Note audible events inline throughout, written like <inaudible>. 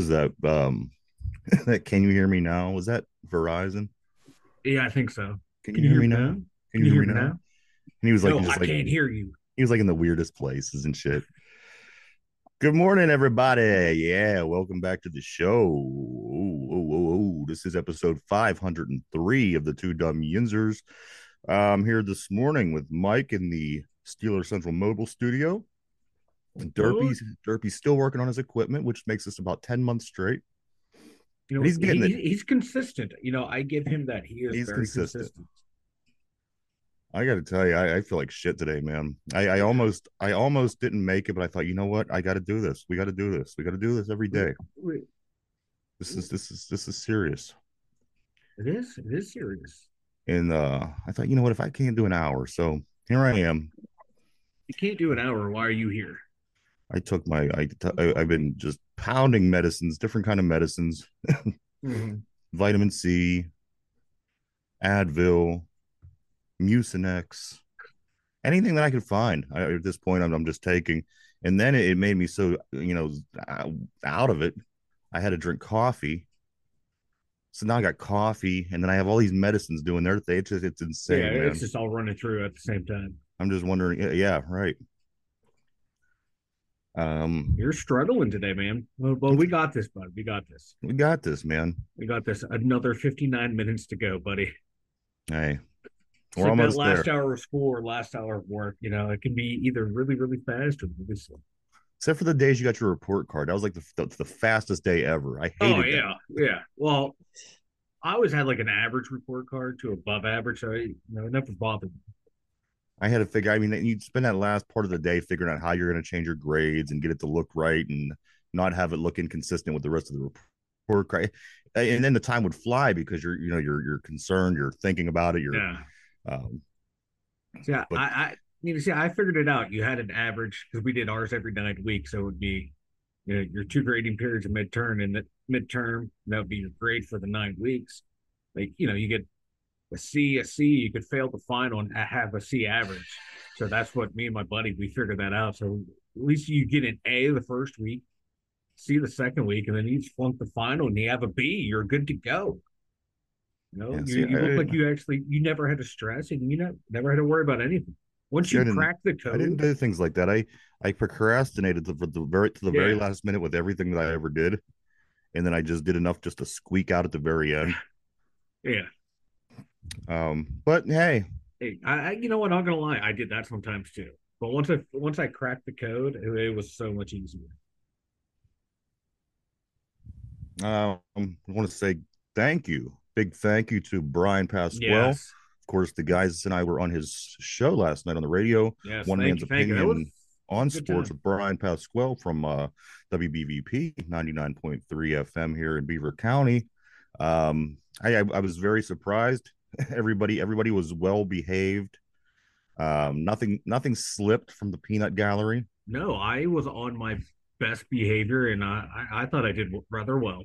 Was that? Um, <laughs> that can you hear me now? Was that Verizon? Yeah, I think so. Can you, hear, me now? Can you, hear me now? And he was like, no, just I like can't hear you. he was like in the weirdest places and shit. Good morning, everybody. Yeah, welcome back to the show. Ooh, ooh, ooh. This is episode 503 of the Two Dumb Yinzers. I'm here this morning with Mike in the Steeler Central Mobile Studio. Derpy's Derpy's still working on his equipment, which makes us about 10 months straight. You know, He's getting he- he's consistent. You know, I give him that. He is He's very consistent. consistent. I got to tell you, I, I feel like shit today, man. I, I almost, I almost didn't make it, but I thought, you know what? I got to do this. We got to do this. We got to do this every day. Wait, This is, this is, this is serious. It is. It is serious. And uh, I thought, you know what? If I can't do an hour, so here I am. You can't do an hour. Why are you here? I took my, I, I I've been just pounding medicines, different kind of medicines, mm-hmm. <laughs> vitamin C, Advil, Mucinex, anything that I could find. I, at this point, I'm, I'm just taking. And then it, it made me so, you know, out- out of it. I had to drink coffee. So now I got coffee, and then I have all these medicines doing their thing. It's just, it's insane, yeah, man. it's just all running through at the same time. I'm just wondering. Yeah, yeah, right. Um, You're struggling today, man. Well, well, we got this, bud. We got this. we got this, man. We got this. Another 59 minutes to go, buddy. Hey, we're like that last there. hour of school or last hour of work. You know, it can be either really, really fast or really slow. Except for the days you got your report card. That was like the, the, the fastest day ever. I hated Oh that. yeah, yeah. Well, I always had like an average report card to above average, so I, you know, it never bothered me. I had to figure. I mean, you'd spend that last part of the day figuring out how you're going to change your grades and get it to look right and not have it look inconsistent with the rest of the report. And then the time would fly because you're, you know, you're you're concerned, you're thinking about it. You're, Yeah. um, So, yeah, But- I, I, you know, see, I figured it out. You had an average because we did ours every nine weeks, so it would be, you know, your two grading periods of midterm and the midterm. That would be your grade for the nine weeks. Like, you know, you get a C, a C. You could fail the final and have a C average. So that's what me and my buddy we figured that out. So at least you get an A the first week, C the second week, and then you flunk the final and you have a B. You're good to go. You know, Yeah, you, you look like you actually you never had to stress and you know, never had to worry about anything. Once you crack the code, I didn't do things like that. I I procrastinated to, the very to the very last minute with everything that I ever did, and then I just did enough just to squeak out at the very end. <laughs> yeah. Um, but hey, Hey, I, I you know what? I'm not gonna lie, I did that sometimes too. But once I once I cracked the code, it, it was so much easier. um, I want to say thank you, big thank you to Brian Pasquale. Yes, Of course, the guys and I were on his show last night on the radio, yes. One Man's you, thank you. That Opinion on sports time. with Brian Pasquale from uh, WBVP 99.3 FM here in Beaver County. Um, I, I I was very surprised. <laughs> Everybody everybody was well behaved. Um, nothing nothing slipped from the peanut gallery. No, I was on my best behavior, and I I, I thought I did rather well.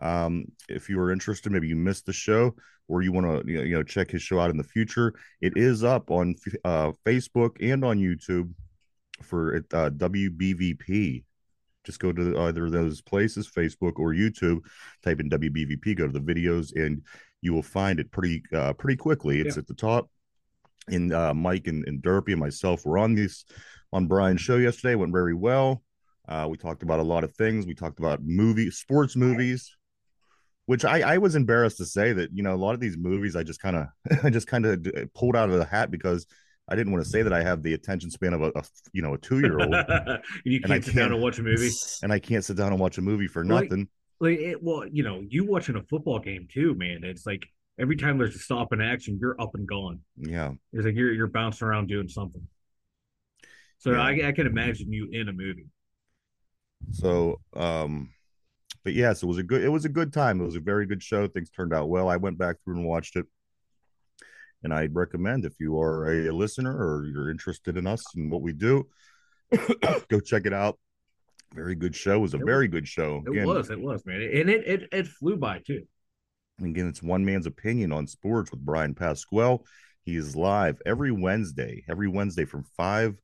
Um, if you are interested, maybe you missed the show or you want to you know, you know check his show out in the future, it is up on uh, Facebook and on YouTube for uh, WBVP. Just go to either of those places, Facebook or YouTube. Type in WBVP, go to the videos, and you will find it pretty uh, pretty quickly. It's Yeah. at the top. And uh, Mike and, and Derpy and myself were on this on Brian's show yesterday. Went very well. Uh, we talked about a lot of things. We talked about movie, sports movies, which I, I was embarrassed to say that you know a lot of these movies I just kind of <laughs> I just kind of pulled out of the hat because I didn't want to say that I have the attention span of a, a you know a two year old <laughs> you And I can't sit down and watch a movie. and I can't sit down and watch a movie for Well, nothing. Like, it, well, you know, you watching a football game too, man. It's like every time there's a stop in action, you're up and gone. Yeah, It's like you're you're bouncing around doing something. So Yeah. I, I can imagine you in a movie. So, um, but yes, it was a good. It was a good time. It was a very good show. Things turned out well. I went back through and watched it, and I'd recommend if you are a listener or you're interested in us and what we do, <coughs> go check it out. Very good show. It was a It very good show. It was, it was, man, and it it it flew by too. again, it's one man's opinion on sports with Brian Pasquale. He is live every Wednesday, every Wednesday from 5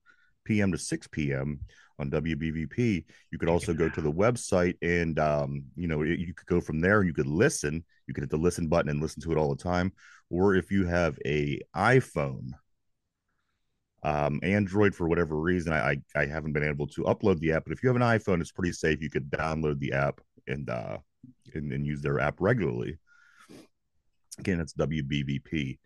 p.m. to 6 p.m. on WBVP. You could also go to the website and, um, you know, you could go from there and you could listen. You could hit the listen button and listen to it all the time. Or if you have a iPhone, um, Android for whatever reason, I, I, I haven't been able to upload the app. But if you have an iPhone, it's pretty safe. You could download the app and uh, and, and use their app regularly. Again, it's WBVP.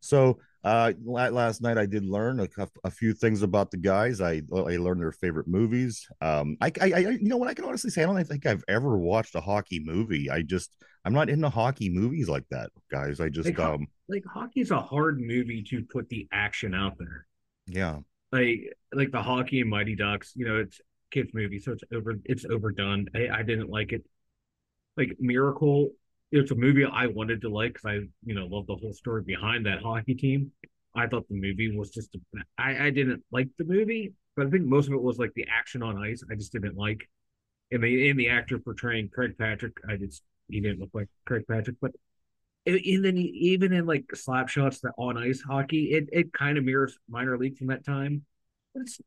So uh, last night I did learn a, a, few things about the guys. I I learned their favorite movies. Um, I, I, I you know what I can honestly say I don't think I've ever watched a hockey movie. I just I'm not into hockey movies like that, guys. I just like, um like hockey's a hard movie to put the action out there. Yeah, like like the hockey and Mighty Ducks. You know, it's kids movie, so it's over. It's overdone. I, I didn't like it. Like Miracle it's a movie I wanted to like because I, you know, love the whole story behind that hockey team. I thought the movie was just, I, I didn't like the movie, but I think most of it was like the action on ice. I just didn't like, and the in the actor portraying Craig Patrick, I just he didn't look like Craig Patrick, but and then even in like slap shots that on ice hockey, it it kind of mirrors minor league from that time. But it's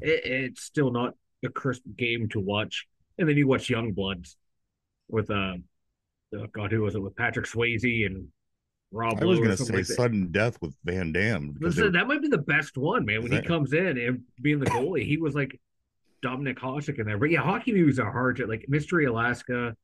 it, it's still not a crisp game to watch. And then you watch Young Bloods with uh oh God, who was it with Patrick Swayze and Rob? I was going to say like sudden death with Van Damme. Listen, that might be the best one, man. When that... he comes in and being the <coughs> goalie, he was like Dominik Hasek in there. But yeah, hockey movies are hard to like Mystery Alaska.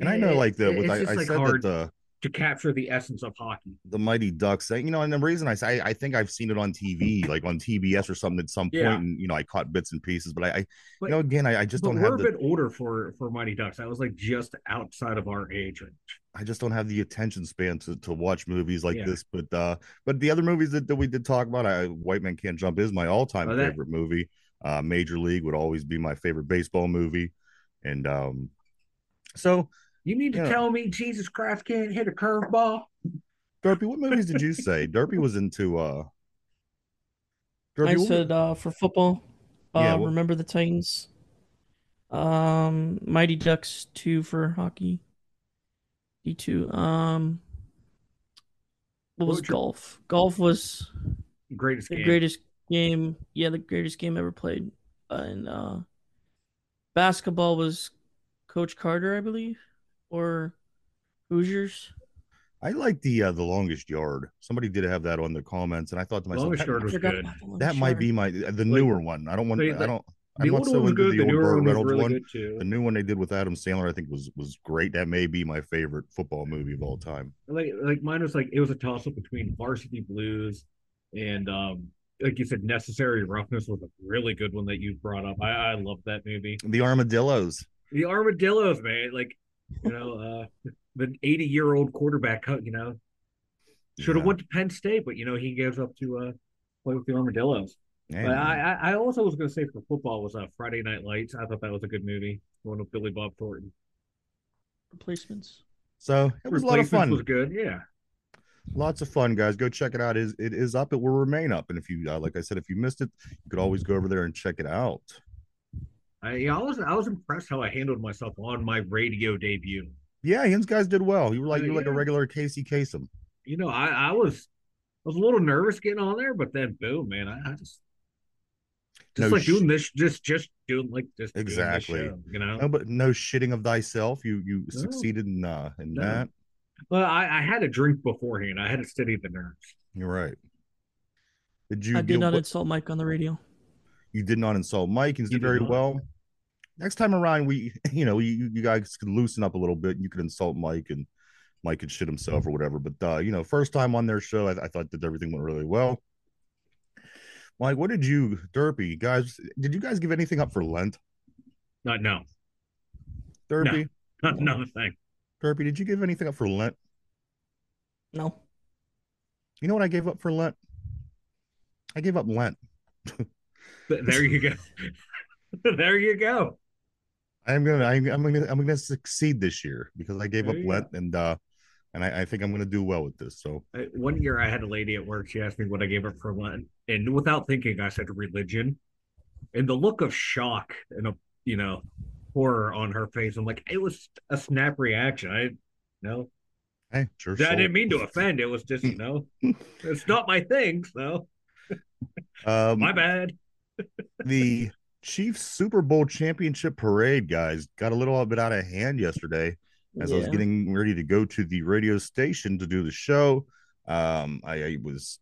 And I know, like the with I, I like said that the to capture the essence of hockey. The Mighty Ducks, you know, and the reason I say I, I think I've seen it on TV, like on TBS or something at some point, yeah. and you know, I caught bits and pieces, but I, I but, you know, again, I, I just don't we're have. We're a bit older for for Mighty Ducks. I was like just outside of our age range. I just don't have the attention span to, to watch movies like yeah. this. But uh, but the other movies that, that we did talk about, I, White Man Can't Jump is my all time oh, favorite movie. Uh, Major League would always be my favorite baseball movie, and um, so you mean to yeah. tell me Jesus Christ can't hit a curveball? Derpy, what movies did you <laughs> say? Derpy was into uh Derpy, I said uh for football. Uh yeah, what... remember the Titans. Um Mighty Ducks 2 for hockey. D2. Um what was golf? Golf was greatest the game. greatest game. Yeah, the greatest game ever played. Uh, and uh basketball was Coach Carter, I believe or Hoosiers? I like the uh, the longest yard. Somebody did have that on the comments, and I thought to myself, longest yard was good. That might be my the newer like, one. I don't want. I don't. I'm not so into the, the old Burt Reynolds really one. The new one they did with Adam Sandler, I think was was great. That may be my favorite football movie of all time. Like like mine was like it was a toss up between Varsity Blues and um like you said, Necessary Roughness was a really good one that you brought up. I I love that movie. The Armadillos. The Armadillos, man. Like you know, uh, the 80 year old quarterback, you know, should have yeah. went to Penn State, but you know he gives up to uh, play with the Armadillos. but I, I also was going to say for football was uh, Friday Night Lights. I thought that was a good movie. One with Billy Bob Thornton. Replacements. So it was a lot of fun. Was good, yeah. Lots of fun, guys. Go check it out. It is it is up? It will remain up. And if you, uh, like I said, if you missed it, you could always go over there and check it out. I, yeah, I was I was impressed how I handled myself on my radio debut. Yeah, his guys did well. You were like uh, you were yeah. like a regular Casey Kasem. You know, I I was I was a little nervous getting on there, but then boom, man, I, I just just no like sh- doing this, just just doing like just exactly. Show, you know, no, but no shitting of thyself. You you no. succeeded in uh in no. that. Well, I, I had a drink beforehand. I had to steady the nerves. You're right. Did you? I did not what, insult Mike on the radio. You did not insult Mike and did very not. well next time around, we, <laughs> you know, you, you guys could loosen up a little bit. You could insult Mike and Mike could shit himself or whatever. But, uh, you know, first time on their show, I, I thought that everything went really well. Mike, what did you, Derpy, guys, did you guys give anything up for Lent? Not, no. Derpy? No, <laughs> not another thing. Derpy, did you give anything up for Lent? No. You know what I gave up for Lent? I gave up Lent. <laughs> there you go. there you go. I'm gonna I'm, I'm, gonna I'm gonna succeed this year because I gave there up Lent and uh and I, I, think I'm gonna do well with this. So one year I had a lady at work. She asked me what I gave up for Lent, and without thinking, I said religion. And the look of shock and a you know horror on her face, I'm like, it was a snap reaction. I you know. Hey, sure. I didn't mean to offend. It was just, you know, <laughs> it's not my thing. So, um, my bad. the Chiefs Super Bowl championship parade, guys, got a little bit out of hand yesterday as yeah. I was getting ready to go to the radio station to do the show. Um, I, I was,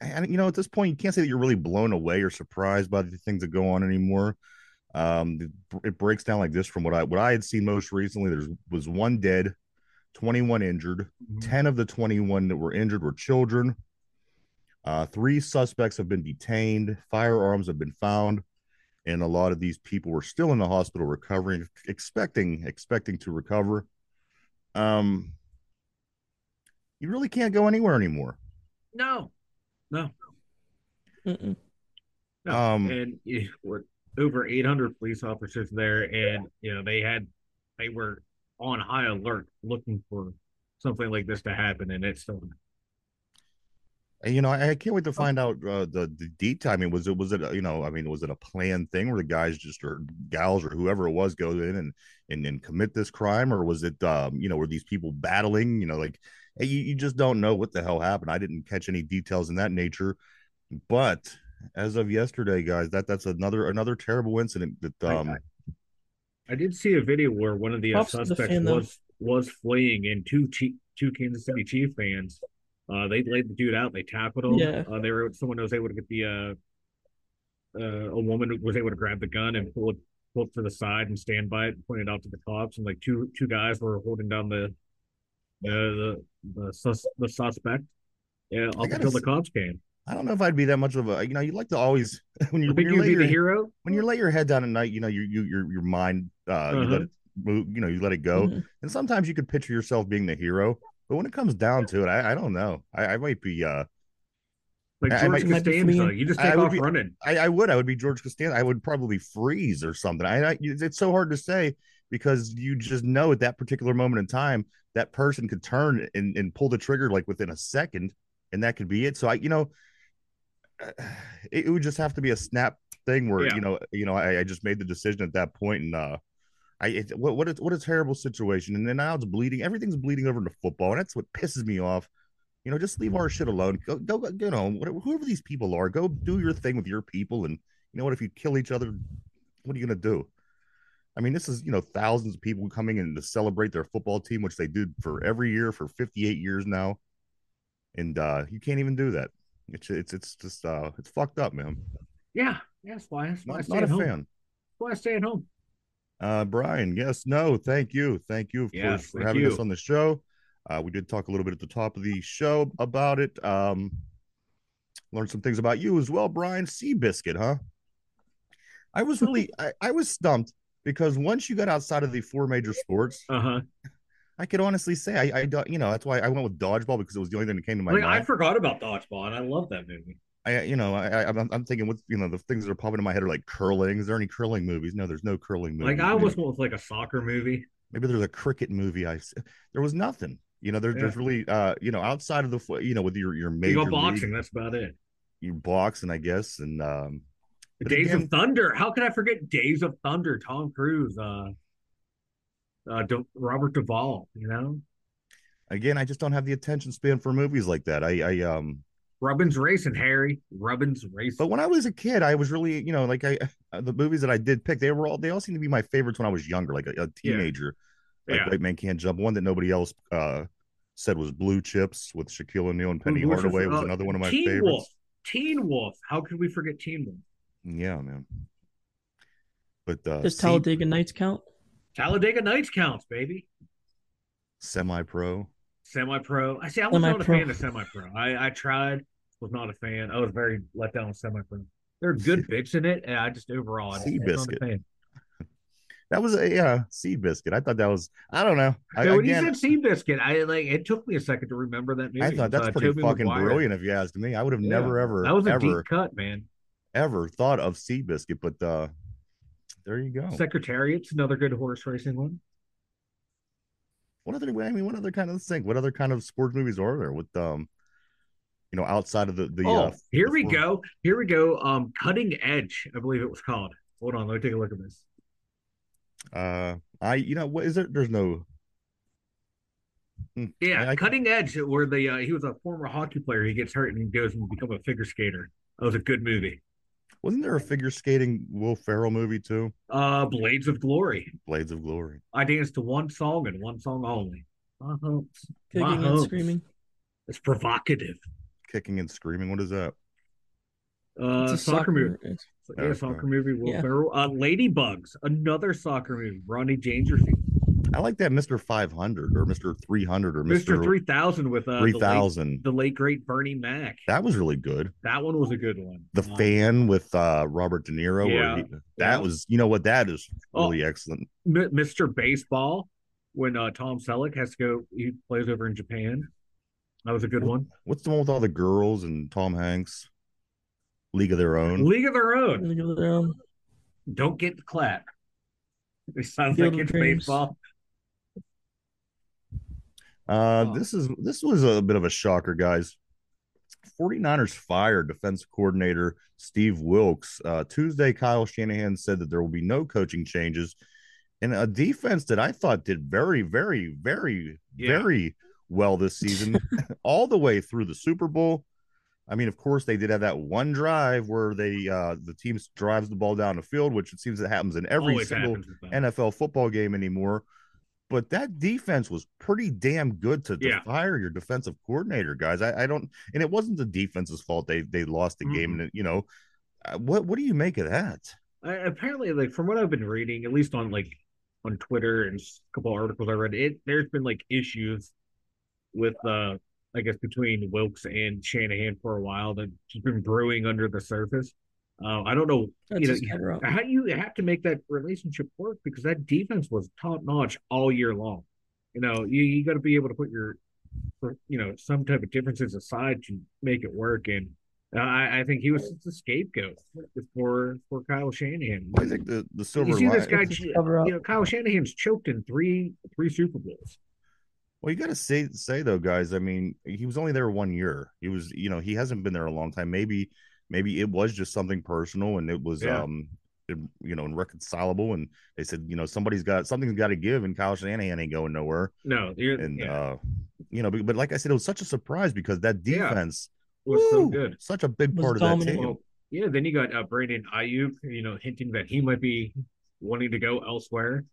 and you know, at this point, you can't say that you're really blown away or surprised by the things that go on anymore. Um, it, it breaks down like this from what I what I had seen most recently. There was one dead, 21 injured. Mm-hmm. 10 of the 21 that were injured were children. Uh, three suspects have been detained. Firearms have been found, and a lot of these people were still in the hospital recovering, expecting expecting to recover. Um, you really can't go anywhere anymore. No, no, Mm-mm. no. Um, and yeah, we're over 800 police officers there, and you know they had they were on high alert, looking for something like this to happen, and it's still you know, I can't wait to oh. find out uh, the the detail. I mean, was it was it you know, I mean, was it a planned thing where the guys just or gals or whoever it was go in and and, and commit this crime, or was it um, you know, were these people battling? You know, like you, you just don't know what the hell happened. I didn't catch any details in that nature, but as of yesterday, guys, that that's another another terrible incident that um. I, I, I did see a video where one of the uh, suspects was was fleeing, and two two Kansas City Chief fans uh, they laid the dude out. They tackled him. Yeah. Uh, they were someone was able to get the uh, uh, a woman was able to grab the gun and pull it pull it to the side and stand by it and point it out to the cops. And like two two guys were holding down the uh, the the, sus, the suspect. Yeah, up until the cops came. I don't know if I'd be that much of a you know you like to always <laughs> when you when you lay your, the hero when you lay your head down at night you know you you your your mind uh uh-huh. you let it move you know you let it go mm-hmm. and sometimes you could picture yourself being the hero but when it comes down to it, I, I don't know. I, I might be uh like George Costanza. You just take off be, running. I, I would. I would be George Costanza. I would probably freeze or something. I, I it's so hard to say because you just know at that particular moment in time that person could turn and, and pull the trigger like within a second, and that could be it. So I, you know, <sighs> it, it would just have to be a snap thing where yeah. you know, you know, I, I just made the decision at that point and uh I it, what what a, what a terrible situation. And then now it's bleeding. Everything's bleeding over into football, and that's what pisses me off. You know, just leave our shit alone. Go, go you know, whatever, whoever these people are, go do your thing with your people. And you know what? If you kill each other, what are you gonna do? I mean, this is you know thousands of people coming in to celebrate their football team, which they did for every year for 58 years now, and uh you can't even do that. It's it's it's just uh it's fucked up, man. Yeah, yeah, that's why. That's why not, I stay not a home. fan. That's why I stay at home. Uh, Brian, yes, no, thank you, thank you, of yes, course, for having you. us on the show. Uh, we did talk a little bit at the top of the show about it. Um, learned some things about you as well, Brian. Seabiscuit, huh? I was really, <laughs> I, I was stumped because once you got outside of the four major sports, uh-huh. I could honestly say I, I, you know, that's why I went with dodgeball because it was the only thing that came to my like, mind. I forgot about dodgeball, and I love that movie. I, you know, I, I'm, I'm thinking what you know the things that are popping in my head are like curling. Is there any curling movies? No, there's no curling movies. Like I almost with like a soccer movie. Maybe there's a cricket movie. I there was nothing. You know, there, yeah. there's really uh, you know, outside of the you know with your your major you go boxing. League, that's about it. You boxing, I guess, and um, Days again, of Thunder. How can I forget Days of Thunder? Tom Cruise, uh, uh, Robert Duvall. You know. Again, I just don't have the attention span for movies like that. I, I um Rubbin's racing, Harry. Rubbin's racing. But when I was a kid, I was really, you know, like I uh, <laughs> the movies that I did pick, they were all they all seemed to be my favorites when I was younger, like a, a teenager. Yeah. Like yeah. White Man Can't Jump. One that nobody else uh said was Blue Chips with Shaquille O'Neal and Penny Blue Hardaway was, uh, another one of my Teen favorites. Wolf. Teen Wolf. How could we forget Teen Wolf? Yeah, man. But uh does Talladega Nights count? Talladega Nights counts, baby. Semi pro. Semi pro. I see. I was not a fan of semi pro. I I tried was not a fan. I was very let down with semi pro. There are good <laughs> bits in it, and I just overall I Seabiscuit. That was a yeah, biscuit. I thought that was I don't know. I, when again, you said Seabiscuit, I like it took me a second to remember that movie. I thought that's uh, pretty Tobey fucking Maguire. brilliant if you asked me. I would have yeah. never ever that was a ever, deep cut, man. Ever thought of Seabiscuit, but uh there you go. Secretariat's another good horse racing one. What other I mean, what other kind of thing? What other kind of sports movies are there with um you know, outside of the the. Oh, uh, here the we go. Here we go. Um, Cutting Edge, I believe it was called. Hold on, let me take a look at this. Uh, I you know what is there? There's no. Hmm, yeah, I, I, Cutting Edge, where the uh, he was a former hockey player. He gets hurt and he goes and become a figure skater. That was a good movie. Wasn't there a figure skating Will Ferrell movie too? Uh, Blades of Glory. Blades of Glory. I danced to one song and one song only. My hopes. Kicking My and hopes. screaming. It's provocative. Kicking and screaming. What is that? Uh, It's a soccer, movie. it's- Yeah, Okay. soccer movie. Will Yeah. Ferrell. Uh, Ladybugs. Another soccer movie. Ronnie Dangerfield. I like that Mr. 500 or Mr. 300 or Mr. Mr. 3000 with uh, 3000. the late great Bernie Mac. That was really good. That one was a good one. The Uh, fan with uh Robert De Niro. where Yeah. he- that Yeah. was, you know what, that is Oh. really excellent. M- Mr. Baseball when uh, Tom Selleck has to go. He plays over in Japan. That was a good one. What's the one with all the girls and Tom Hanks? League of Their Own. League of Their Own. Look at them. Don't get the clap. It sounds Field like it's Dreams. baseball. Uh, Oh. this is this was a bit of a shocker, guys. 49ers fired defense coordinator Steve Wilks. Uh, Tuesday, Kyle Shanahan said that there will be no coaching changes. And a defense that I thought did very, very, very, Yeah. very well this season, <laughs> all the way through the Super Bowl. I mean, of course, they did have that one drive where they uh the team drives the ball down the field, which it seems that happens in every Always single happens with them. NFL football game anymore. But that defense was pretty damn good to, to Yeah. fire your defensive coordinator, guys. I, I don't, and it wasn't the defense's fault they they lost the game. And you know, uh, what what do you make of that? I, apparently, like from what I've been reading, at least on like on Twitter and a couple articles I read, it there's been like issues with uh I guess between Wilks and Shanahan for a while that just been brewing under the surface. Uh, I don't know That's you know his cover how you have to make that relationship work because that defense was top notch all year long. You know, you, you got to be able to put your, you know, some type of differences aside to make it work. And uh, I, I think he was just a scapegoat for for Kyle Shanahan. I think the the silver You see this guy, cover you know, Kyle Shanahan's choked in three three Super Bowls. Well, you got to say say though, guys. I mean, he was only there one year. He was, you know, he hasn't been there a long time. Maybe maybe it was just something personal, and it was Yeah. um, it- you know, irreconcilable. And they said, you know, somebody's got something's got to give, and Kyle Shanahan ain't going nowhere. No, you're, and yeah, uh you know but, but like i said it was such a surprise because that defense it was so good. such a big part of that team Well, yeah, then you got uh, Brandon Aiyuk, you know, hinting that he might be wanting to go elsewhere.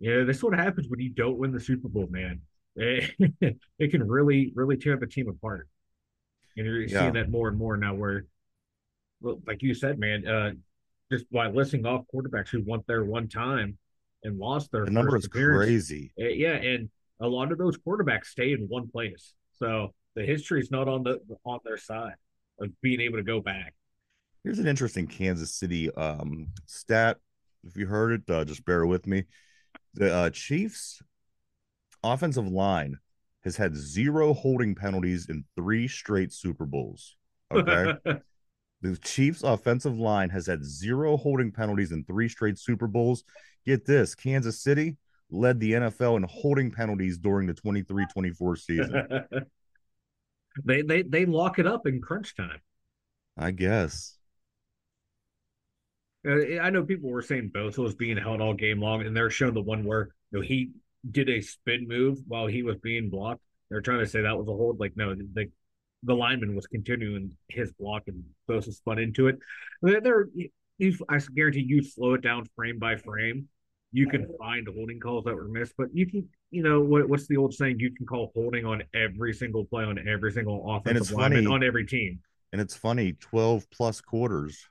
Yeah, this is what happens when you don't win the Super Bowl, man. It, <laughs> it can really, really tear the team apart. And you're Yeah. seeing that more and more now where, well, like you said, man, uh, just by listing off quarterbacks who went there one time and lost their the number is appearance. crazy Uh, yeah, and a lot of those quarterbacks stay in one place, so the history is not on the on their side of being able to go back. here's an interesting kansas city um stat if you heard it uh, just bear with me the uh chiefs offensive line has had zero holding penalties in three straight super bowls okay <laughs> The Chiefs' offensive line has had zero holding penalties in three straight Super Bowls. Get this Kansas City led the NFL in holding penalties during the 23 24 season. <laughs> they they they lock it up in crunch time. I guess. Uh, I know people were saying Bosa was being held all game long, and they're showing the one where you know, he did a spin move while he was being blocked. They're trying to say that was a hold. Like no, the the lineman was continuing his block, and Bosa spun into it. They're, they're you, I guarantee you slow it down frame by frame. You can find holding calls that were missed, but you can, you know, what, what's the old saying? You can call holding on every single play on every single offensive it's lineman funny- on every team. And it's funny 12 plus quarters.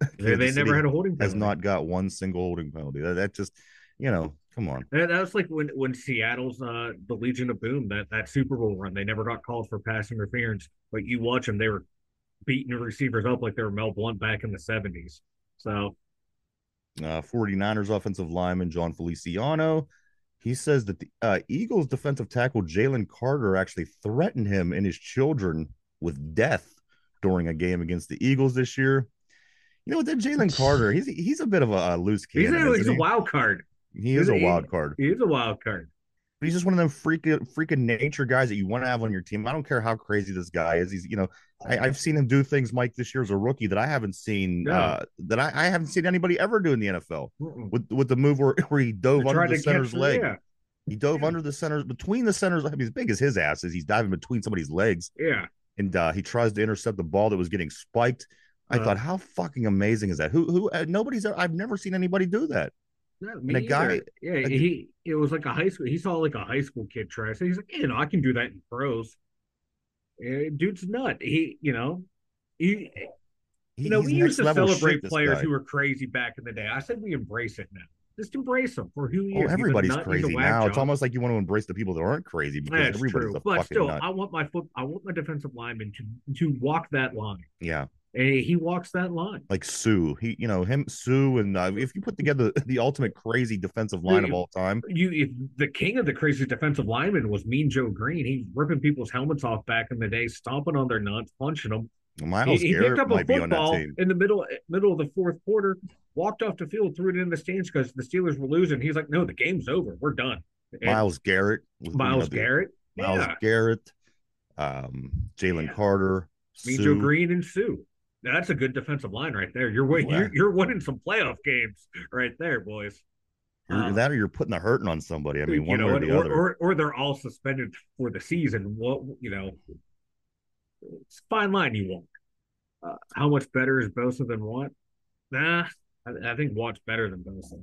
<laughs> They, they never City had a holding has not got one single holding penalty. That, that just, you know, come on. That, was like when when Seattle's uh the Legion of Boom that that Super Bowl run. They never got called for pass interference, but you watch them, they were beating the receivers up like they were Mel Blount back in the seventies. So Uh, 49ers offensive lineman Jon Feliciano. He says that the uh, Eagles defensive tackle Jalen Carter actually threatened him and his children with death during a game against the Eagles this year. You know what? That Jalen <laughs> Carter, he's he's a bit of a, a loose he's cannon. a, he's isn't a wild card. He is he's a wild card. He's a wild card. But he's just one of them freaking freaking nature guys that you want to have on your team. I don't care how crazy this guy is. He's you know I, I've seen him do things, Mike, this year as a rookie that I haven't seen No. uh, that I, I haven't seen anybody ever do in the NFL. Mm-mm. With with the move where, where he dove under the center's leg. Yeah, He dove Yeah. under the centers between the centers. I mean, as big as his ass is, he's diving between somebody's legs, yeah. and uh, he tries to intercept the ball that was getting spiked. I uh, thought, how fucking amazing is that? Who who uh, nobody's I've never seen anybody do that. No, me and a guy, yeah, a, he it was like a high school. He saw like a high school kid try. So he's like, you know, I can do that in pros. Dude's nut. He, you know, he, you know, we used to celebrate players who were crazy back in the day. I said we embrace it now. Just embrace them for who he oh, is. Everybody's crazy now. Job. It's almost like you want to embrace the people that aren't crazy because That's everybody's true. a but still, nut. I want my foot. I want my defensive lineman to to walk that line. Yeah, and he walks that line like Suh, He, you know, him, Suh and uh, if you put together <laughs> the ultimate crazy defensive line you, of all time, you if the king of the crazy defensive lineman was Mean Joe Greene. He's ripping people's helmets off back in the day, stomping on their nuts, punching them. Miles he, he picked up a football in the middle middle of the fourth quarter, walked off the field, threw it in the stands because the Steelers were losing. He's like, "No, the game's over. We're done." And Myles Garrett, Myles you know, Garrett, Myles yeah. Garrett, um, Jalen yeah. Carter, Mean Joe Greene, and Suh. That's a good defensive line right there. You're winning. You're, you're winning some playoff games right there, boys. Um, that or you're putting the hurting on somebody. I mean, one know, or the or, other. Or, or they're all suspended for the season. What you know, it's fine line you want. Uh, how much better is Bosa than Watt? Nah, I, I think Watt's better than Bosa.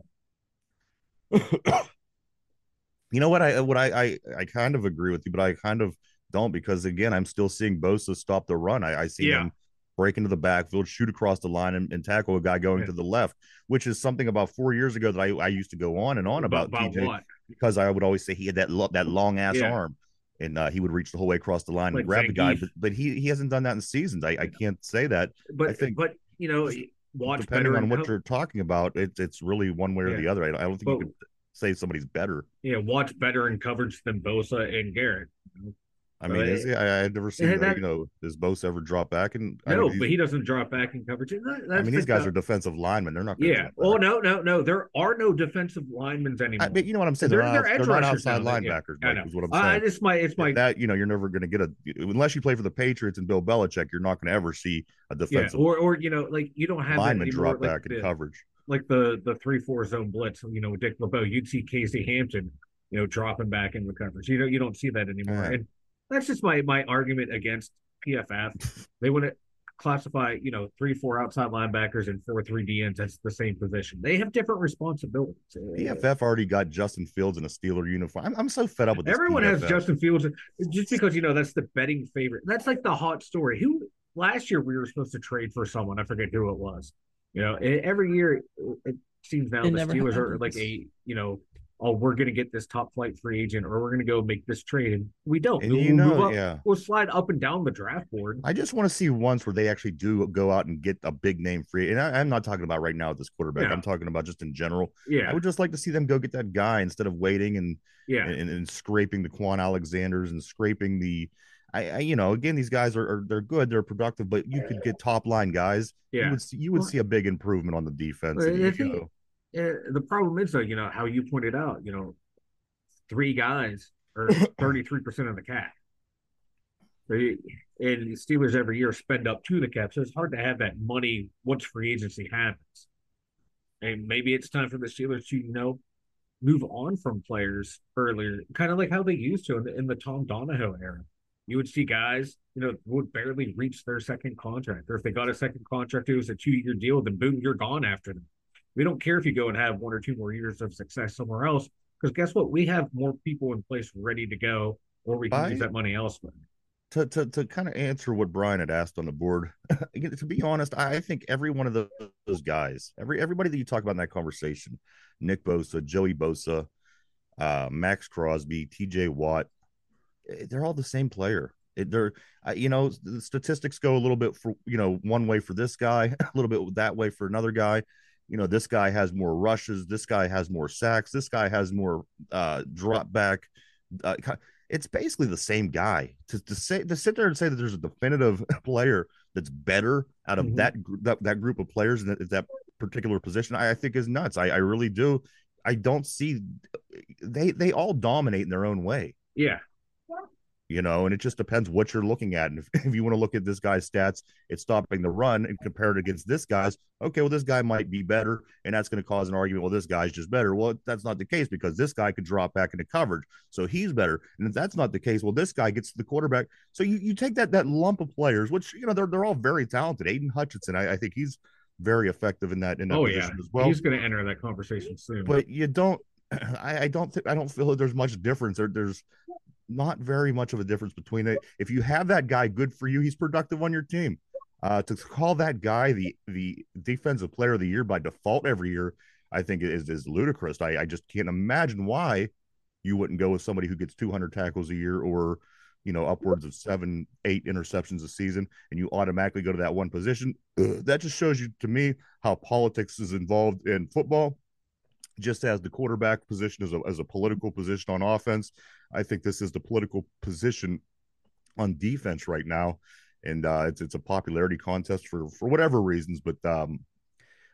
<coughs> you know what? I what I, I I kind of agree with you, but I kind of don't because again, I'm still seeing Bosa stop the run. I, I see yeah. him break into the backfield, shoot across the line, and, and tackle a guy going yeah. to the left, which is something about four years ago that I, I used to go on and on about, about, TJ what? because I would always say he had that lo- that long ass yeah. arm. And uh, he would reach the whole way across the line like and grab the guy, but, but he he hasn't done that in seasons. I, I can't say that. But I think, but you know, watch depending on what you're talking about, it's it's really one way or the other. I, I don't think but, you could say somebody's better. Yeah, watch better in coverage than Bosa and Garrett. I mean, is he, I, had never seen that, you know, does Bosa ever drop back? And no, but he doesn't drop back in coverage. That, I mean, these guys are defensive linemen. They're not. Yeah. Oh no, no, no. There are no defensive linemen anymore. I, but you know what I'm saying? They're, they're, they're, they're not outside linebackers. Yeah, Mike, is what I'm saying. Uh, it's my, it's my that you know, you're never going to get a unless you play for the Patriots and Bill Belichick. You're not going to ever see a defensive. Yeah, or, or you know, like you don't have lineman drop back like in the, coverage. Like the the three four zone blitz. You know, with Dick LeBeau. You'd see Casey Hampton. You know, dropping back in the coverage. You know, you don't see that anymore. Yeah. And that's just my my argument against PFF. <laughs> they want to classify, you know, three, four outside linebackers and four, three DNs as the same position. They have different responsibilities. PFF already got Justin Fields in a Steeler uniform. I'm, I'm so fed up with this. Everyone PFF. has Justin Fields just because you know that's the betting favorite. That's like the hot story. Who last year we were supposed to trade for someone? I forget who it was. You know, every year it seems now it the Steelers are like a you know oh, we're going to get this top flight free agent or we're going to go make this trade. And we don't. And we'll, you know, up, yeah. We'll slide up and down the draft board. I just want to see once where they actually do go out and get a big name free. And I, am not talking about right now with this quarterback. Yeah. I'm talking about just in general. Yeah. I would just like to see them go get that guy instead of waiting and yeah and, and scraping the Kwon Alexanders and scraping the I, I, you know, again, these guys are, are, they're good, they're productive, but you could get top line guys. Yeah, you would see, you would see a big improvement on the defense. Well, the problem is though, you know, how you pointed out, you know, three guys are <laughs> 33% of the cap. and the Steelers every year spend up to the cap. So it's hard to have that money once free agency happens. And maybe it's time for the Steelers to, you know, move on from players earlier, kind of like how they used to in the, in the Tom Donahoe era. You would see guys, you know, would barely reach their second contract. Or if they got a second contract, it was a two year deal, then boom, you're gone after them. We don't care if you go and have one or two more years of success somewhere else. Because guess what? We have more people in place ready to go, or we can use that money elsewhere. To, to, to kind of answer what Brian had asked on the board, <laughs> to be honest, I think every one of those, those guys, every everybody that you talk about in that conversation, Nick Bosa, Joey Bosa, uh, Maxx Crosby, T.J. Watt, eh, they're all the same player. It, they're, uh, you know, the statistics go a little bit for, you know, one way for this guy, <laughs> a little bit that way for another guy you know, this guy has more rushes, this guy has more sacks, this guy has more uh, drop back. Uh, it's basically the same guy. To, to say to sit there and say that there's a definitive <laughs> player that's better out of mm-hmm. that, that that group of players in that, that particular position, I, I, think is nuts. I, I really do. I don't see they they all dominate in their own way. Yeah. You know, and it just depends what you're looking at. And if, <laughs> if you want to look at this guy's stats, it's stopping the run and compare it against this guy's. Okay, well, this guy might be better, and that's going to cause an argument. Well, this guy's just better. Well, that's not the case because this guy could drop back into coverage, so he's better. And if that's not the case, well, this guy gets the quarterback. So you, you take that that lump of players, which you know they're they're all very talented. Aidan Hutchinson, I, I think he's very effective in that in that oh, position yeah. as well. He's going to enter that conversation soon. But you don't. <clears throat> I, I don't think I don't feel that there's much difference. There, there's not very much of a difference between it. If you have that guy, good for you. He's productive on your team. Uh, to call that guy the the defensive player of the year by default every year, I think is is ludicrous. I, I just can't imagine why you wouldn't go with somebody who gets 200 tackles a year or you know upwards of seven eight interceptions a season and you automatically go to that one position Ugh, that just shows you to me how politics is involved in football just as the quarterback position is a, as a political position on offense. I think this is the political position on defense right now, and uh, it's it's a popularity contest for for whatever reasons. But um,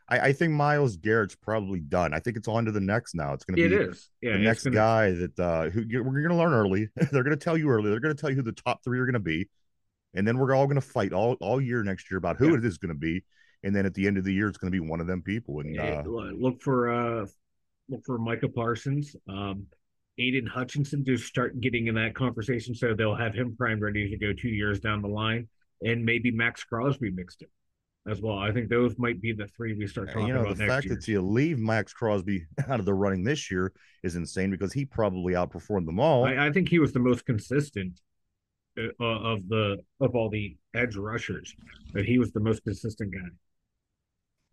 I, I, think Myles Garrett's probably done. I think it's on to the next now. It's going to be it is. Yeah, the next gonna... guy that uh, who we're going to learn early. <laughs> They're going to tell you early. They're going to tell you who the top three are going to be, and then we're all going to fight all all year next year about who yeah. it is going to be. And then at the end of the year, it's going to be one of them people. And uh, look for uh, look for Micah Parsons, um, Aidan Hutchinson to start getting in that conversation. So they'll have him primed ready to go two years down the line, and maybe Maxx Crosby mixed in as well. I think those might be the three we start talking you know, about. The fact year. that you leave Maxx Crosby <laughs> out of the running this year is insane because he probably outperformed them all. I, I think he was the most consistent uh, of the of all the edge rushers. That he was the most consistent guy.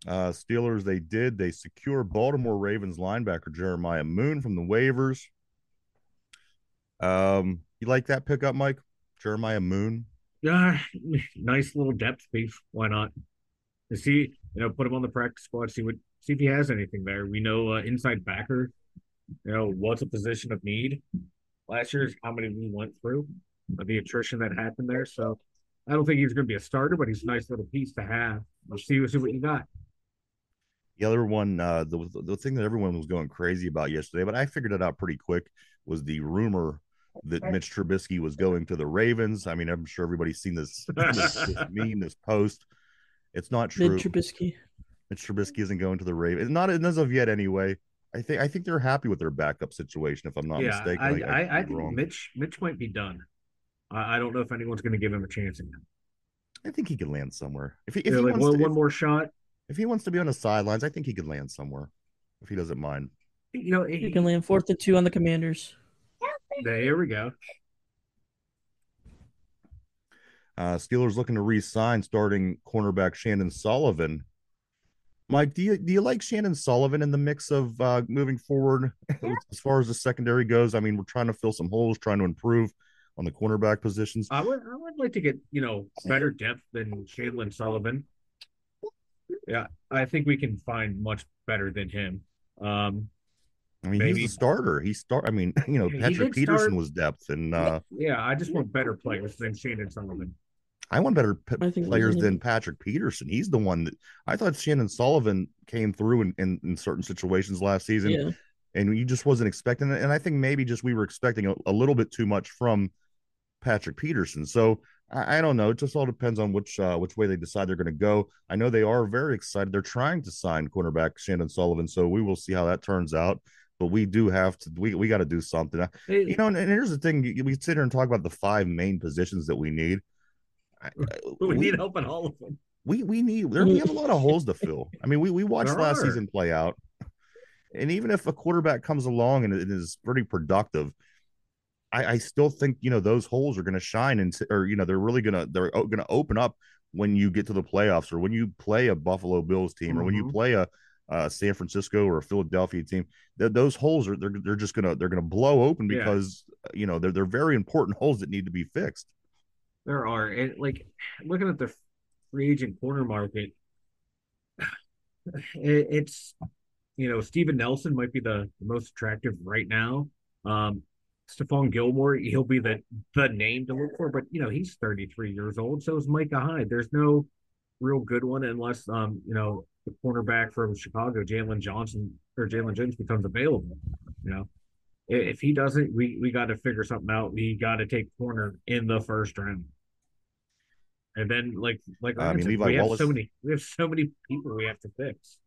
Uh, Steelers, they did. They secure Baltimore Ravens linebacker Jeremiah Moon from the waivers. Um, you like that pickup, Mike? Jeremiah Moon. Yeah, <laughs> nice little depth piece. Why not? To see, you know, put him on the practice squad. See what, see if he has anything there. We know uh, inside backer. You know, what's a position of need. Last year's how many we went through, the attrition that happened there. So I don't think he's going to be a starter, but he's a nice little piece to have. We'll see, we'll see what you got. The other one, uh, the the thing that everyone was going crazy about yesterday, but I figured it out pretty quick, was the rumor that Mitch Trubisky was going to the Ravens. I mean, I'm sure everybody's seen this, <laughs> this, this meme, this post. It's not true. Mitch Trubisky. Mitch Trubisky isn't going to the Ravens. Not as of yet, anyway. I think I think they're happy with their backup situation. If I'm not yeah, mistaken, I, I, I, I think wrong. Mitch Mitch might be done. I, I don't know if anyone's going to give him a chance again. I think he can land somewhere. If he, if yeah, he like one, to, one if, more shot, if he wants to be on the sidelines, I think he could land somewhere if he doesn't mind. You know, he, he can land fourth and two on the Commanders. There we go. Uh, Steelers looking to re-sign starting cornerback Chandon Sullivan. Mike, do you do you like Chandon Sullivan in the mix of uh, moving forward as far as the secondary goes? I mean, we're trying to fill some holes, trying to improve on the cornerback positions. I would I would like to get you know better depth than Chandon Sullivan. Yeah, I think we can find much better than him. Um, I mean, maybe. he's a starter. He start. I mean, <laughs> you know, Patrick Peterson start. was depth, and uh, yeah, I just want better players than Chandon Sullivan. I want better p- players than Patrick Peterson. He's the one that I thought Chandon Sullivan came through in, in, in certain situations last season, yeah. and you just wasn't expecting it. And I think maybe just we were expecting a, a little bit too much from Patrick Peterson. So I, I, don't know. It just all depends on which uh, which way they decide they're going to go. I know they are very excited. They're trying to sign cornerback Chandon Sullivan, so we will see how that turns out. But we do have to. We, we got to do something. Hey, you know, and, and, here's the thing: we sit here and talk about the five main positions that we need. <laughs> we, we need help in all of them. We we need. There, we have a lot of holes to fill. I mean, we we <laughs> watched there last are. season play out, and even if a quarterback comes along and it is pretty productive, I, I still think you know those holes are going to shine and or you know they're really gonna they're going to open up when you get to the playoffs or when you play a Buffalo Bills team mm-hmm. or when you mm-hmm. play a, a, San Francisco or a Philadelphia team. those holes are they're they're just gonna they're gonna blow open because yeah. you know they're they're very important holes that need to be fixed. There are and like looking at the free agent corner market, <sighs> it, it's you know Steven Nelson might be the, the most attractive right now. Um, Stephon Gilmore, he'll be the the name to look for. But you know, he's 33 years old. So is Micah Hyde. There's no real good one unless um, you know, the cornerback from Chicago, Jaylon Johnson or Jalen Jones becomes available. You know. if he doesn't, we we got to figure something out. We got to take corner in the first round. And then, like, like I mean, we Wallace, have so many, we have so many people we have to fix.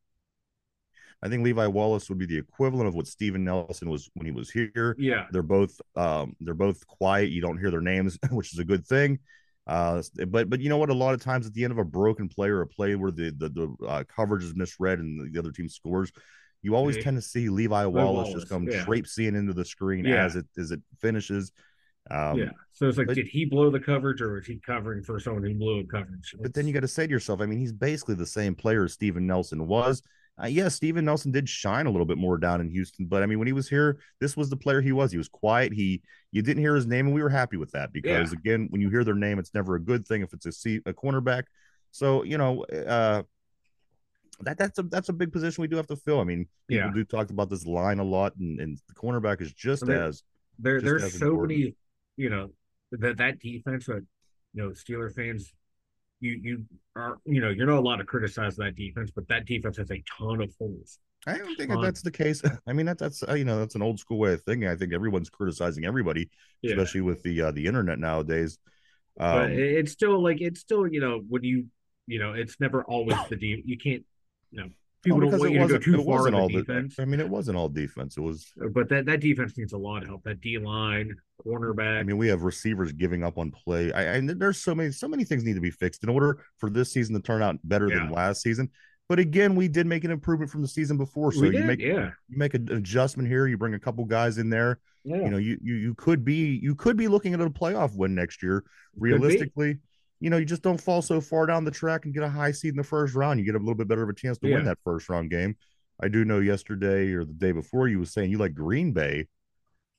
I think Levi Wallace would be the equivalent of what Steven Nelson was when he was here. Yeah, they're both, um, they're both quiet. You don't hear their names, <laughs> which is a good thing. Uh, but but you know what? A lot of times at the end of a broken play or a play where the the, the uh, coverage is misread and the other team scores, you always tend to see Levi Wallace, Wallace just come yeah. traipsing into the screen yeah. as it as it finishes. Um, yeah. So it's like, but, did he blow the coverage or was he covering for someone who blew a coverage? But then you got to say to yourself, I mean, he's basically the same player as Steven Nelson was. Uh, yeah, Steven Nelson did shine a little bit more down in Houston, but I mean, when he was here, this was the player he was. He was quiet. He you didn't hear his name, and we were happy with that because yeah. again, when you hear their name, it's never a good thing if it's a seat a cornerback. So you know, uh, that that's a that's a big position we do have to fill. I mean, people yeah. do talk about this line a lot, and, and the cornerback is just there, as there. Just there's as so important. many, you know, that that defense. That you know, Steeler fans you you are you know you're not allowed to criticize that defense, but that defense has a ton of holes. I don't think that that's the case. <laughs> I mean that that's uh, you know that's an old school way of thinking. I think everyone's criticizing everybody, yeah. especially with the uh, the internet nowadays. Um, but it's still like it's still you know when you you know it's never always the deep. You can't you know people don't want you to go too far in the defense. I mean, it wasn't all defense. It was, uh, but that that defense needs a lot of help. That D line, cornerback. I mean, we have receivers giving up on play. I, I there's so many so many things need to be fixed in order for this season to turn out better yeah. than last season. But again, we did make an improvement from the season before. So you make yeah. you make an adjustment here. You bring a couple guys in there. Yeah. You know, you you you could be you could be looking at a playoff win next year. Realistically, you know, you just don't fall so far down the track and get a high seed in the first round. You get a little bit better of a chance to yeah. win that first round game. I do know yesterday or the day before you was saying you like Green Bay.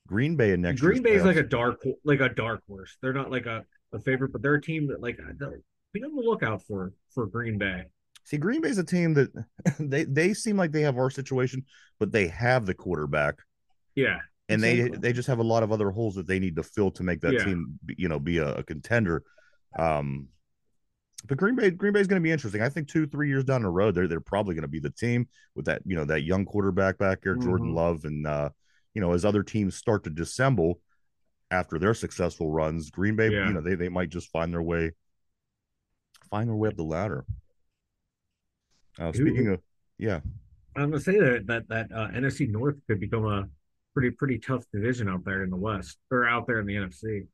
Green Bay and next Green Bay is like a dark like a dark horse. They're not like a, a favorite, but they're a team that like be on the lookout for for Green Bay. See, Green Bay's a team that <laughs> they they seem like they have our situation, but they have the quarterback. Yeah. And exactly. they they just have a lot of other holes that they need to fill to make that yeah. team, you know, be a, a contender. Um, but Green Bay, Green Bay is going to be interesting. I think two, three years down the road, they're they're probably going to be the team with that you know that young quarterback back there, mm-hmm. Jordan Love, and uh, you know as other teams start to dissemble after their successful runs, Green Bay, yeah. you know they they might just find their way, find their way up the ladder. Uh, speaking of, yeah, I'm going to say that that that uh, NFC North could become a pretty pretty tough division out there in the West or out there in the NFC.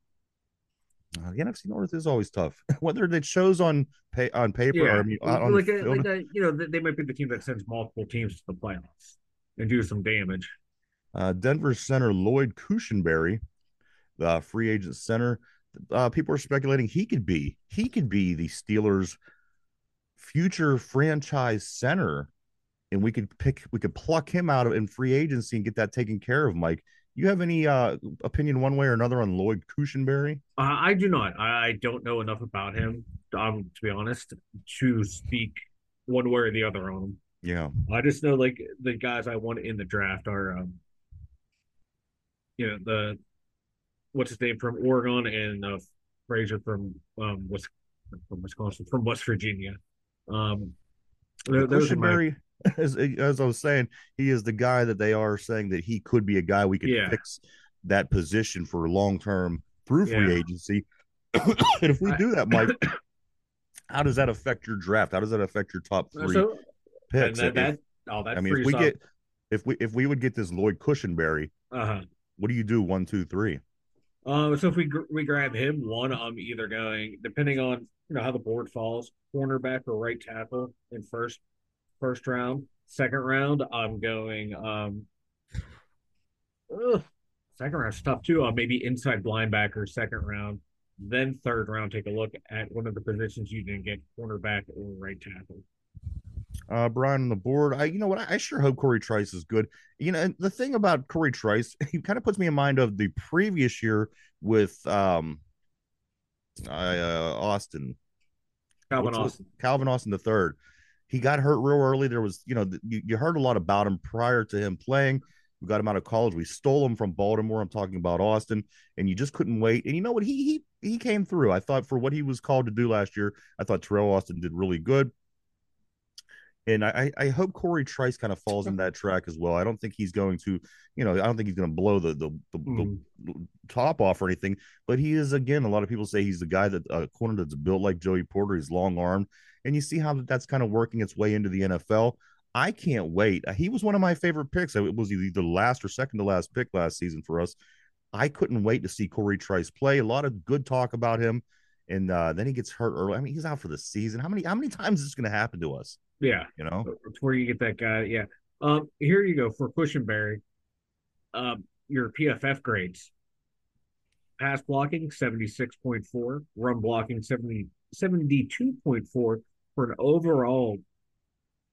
Uh, the NFC North is always tough, <laughs> whether it shows on pay on paper yeah. or on like, a, like a, you know they might be the team that sends multiple teams to the playoffs and do some damage. Uh, Denver center Lloyd Cushenberry, the free agent center, uh, people are speculating he could be he could be the Steelers' future franchise center, and we could pick we could pluck him out of in free agency and get that taken care of, Mike you have any uh, opinion one way or another on Lloyd Cushenberry? Uh, I do not. I don't know enough about him, um, to be honest, to speak one way or the other on him. Yeah, I just know like the guys I want in the draft are, um, you know, the what's his name from Oregon and uh, Frazier from um, West from Wisconsin from West Virginia. Um, those are my <laughs> as as I was saying, he is the guy that they are saying that he could be a guy we could yeah. fix that position for long term through free yeah. agency. <coughs> and if we do that, Mike, <coughs> how does that affect your draft? How does that affect your top three so, picks? That, that, oh, that I mean, if we up. get if we if we would get this Lloyd Cushenberry, uh-huh. what do you do? One, two, three. Um, so if we we grab him, one, I'm either going depending on you know how the board falls, cornerback or right tackle in first first round. Second round, I'm going um ugh, second round's tough too. Uh, maybe inside linebacker, second round. Then third round, take a look at one of the positions you didn't get, cornerback or right tackle. Uh, Brian on the board. I, you know what? I, I sure hope Corey Trice is good. You know, the thing about Corey Trice, <laughs> he kind of puts me in mind of the previous year with um, I, uh, Austin, Calvin Austin, Calvin Austin the third he got hurt real early. There was, you know, you, you heard a lot about him prior to him playing. We got him out of college. We stole him from Baltimore. I'm talking about Austin, and you just couldn't wait. And you know what? He he he came through. I thought for what he was called to do last year, I thought Terrell Austin did really good. And I, I hope Corey Trice kind of falls in that track as well. I don't think he's going to, you know, I don't think he's going to blow the the, the, mm. the, top off or anything. But he is again. A lot of people say he's the guy that uh, corner that's built like Joey Porter. He's long armed, and you see how that's kind of working its way into the NFL. I can't wait. He was one of my favorite picks. It was either the last or second to last pick last season for us. I couldn't wait to see Corey Trice play. A lot of good talk about him, and uh, then he gets hurt early. I mean, he's out for the season. How many how many times is this going to happen to us? Yeah, you know, before you get that guy. Yeah. Um. Here you go for Cushenberry. Um. Your PFF grades. Pass blocking seventy six point four. Run blocking 70, 72.4 for an overall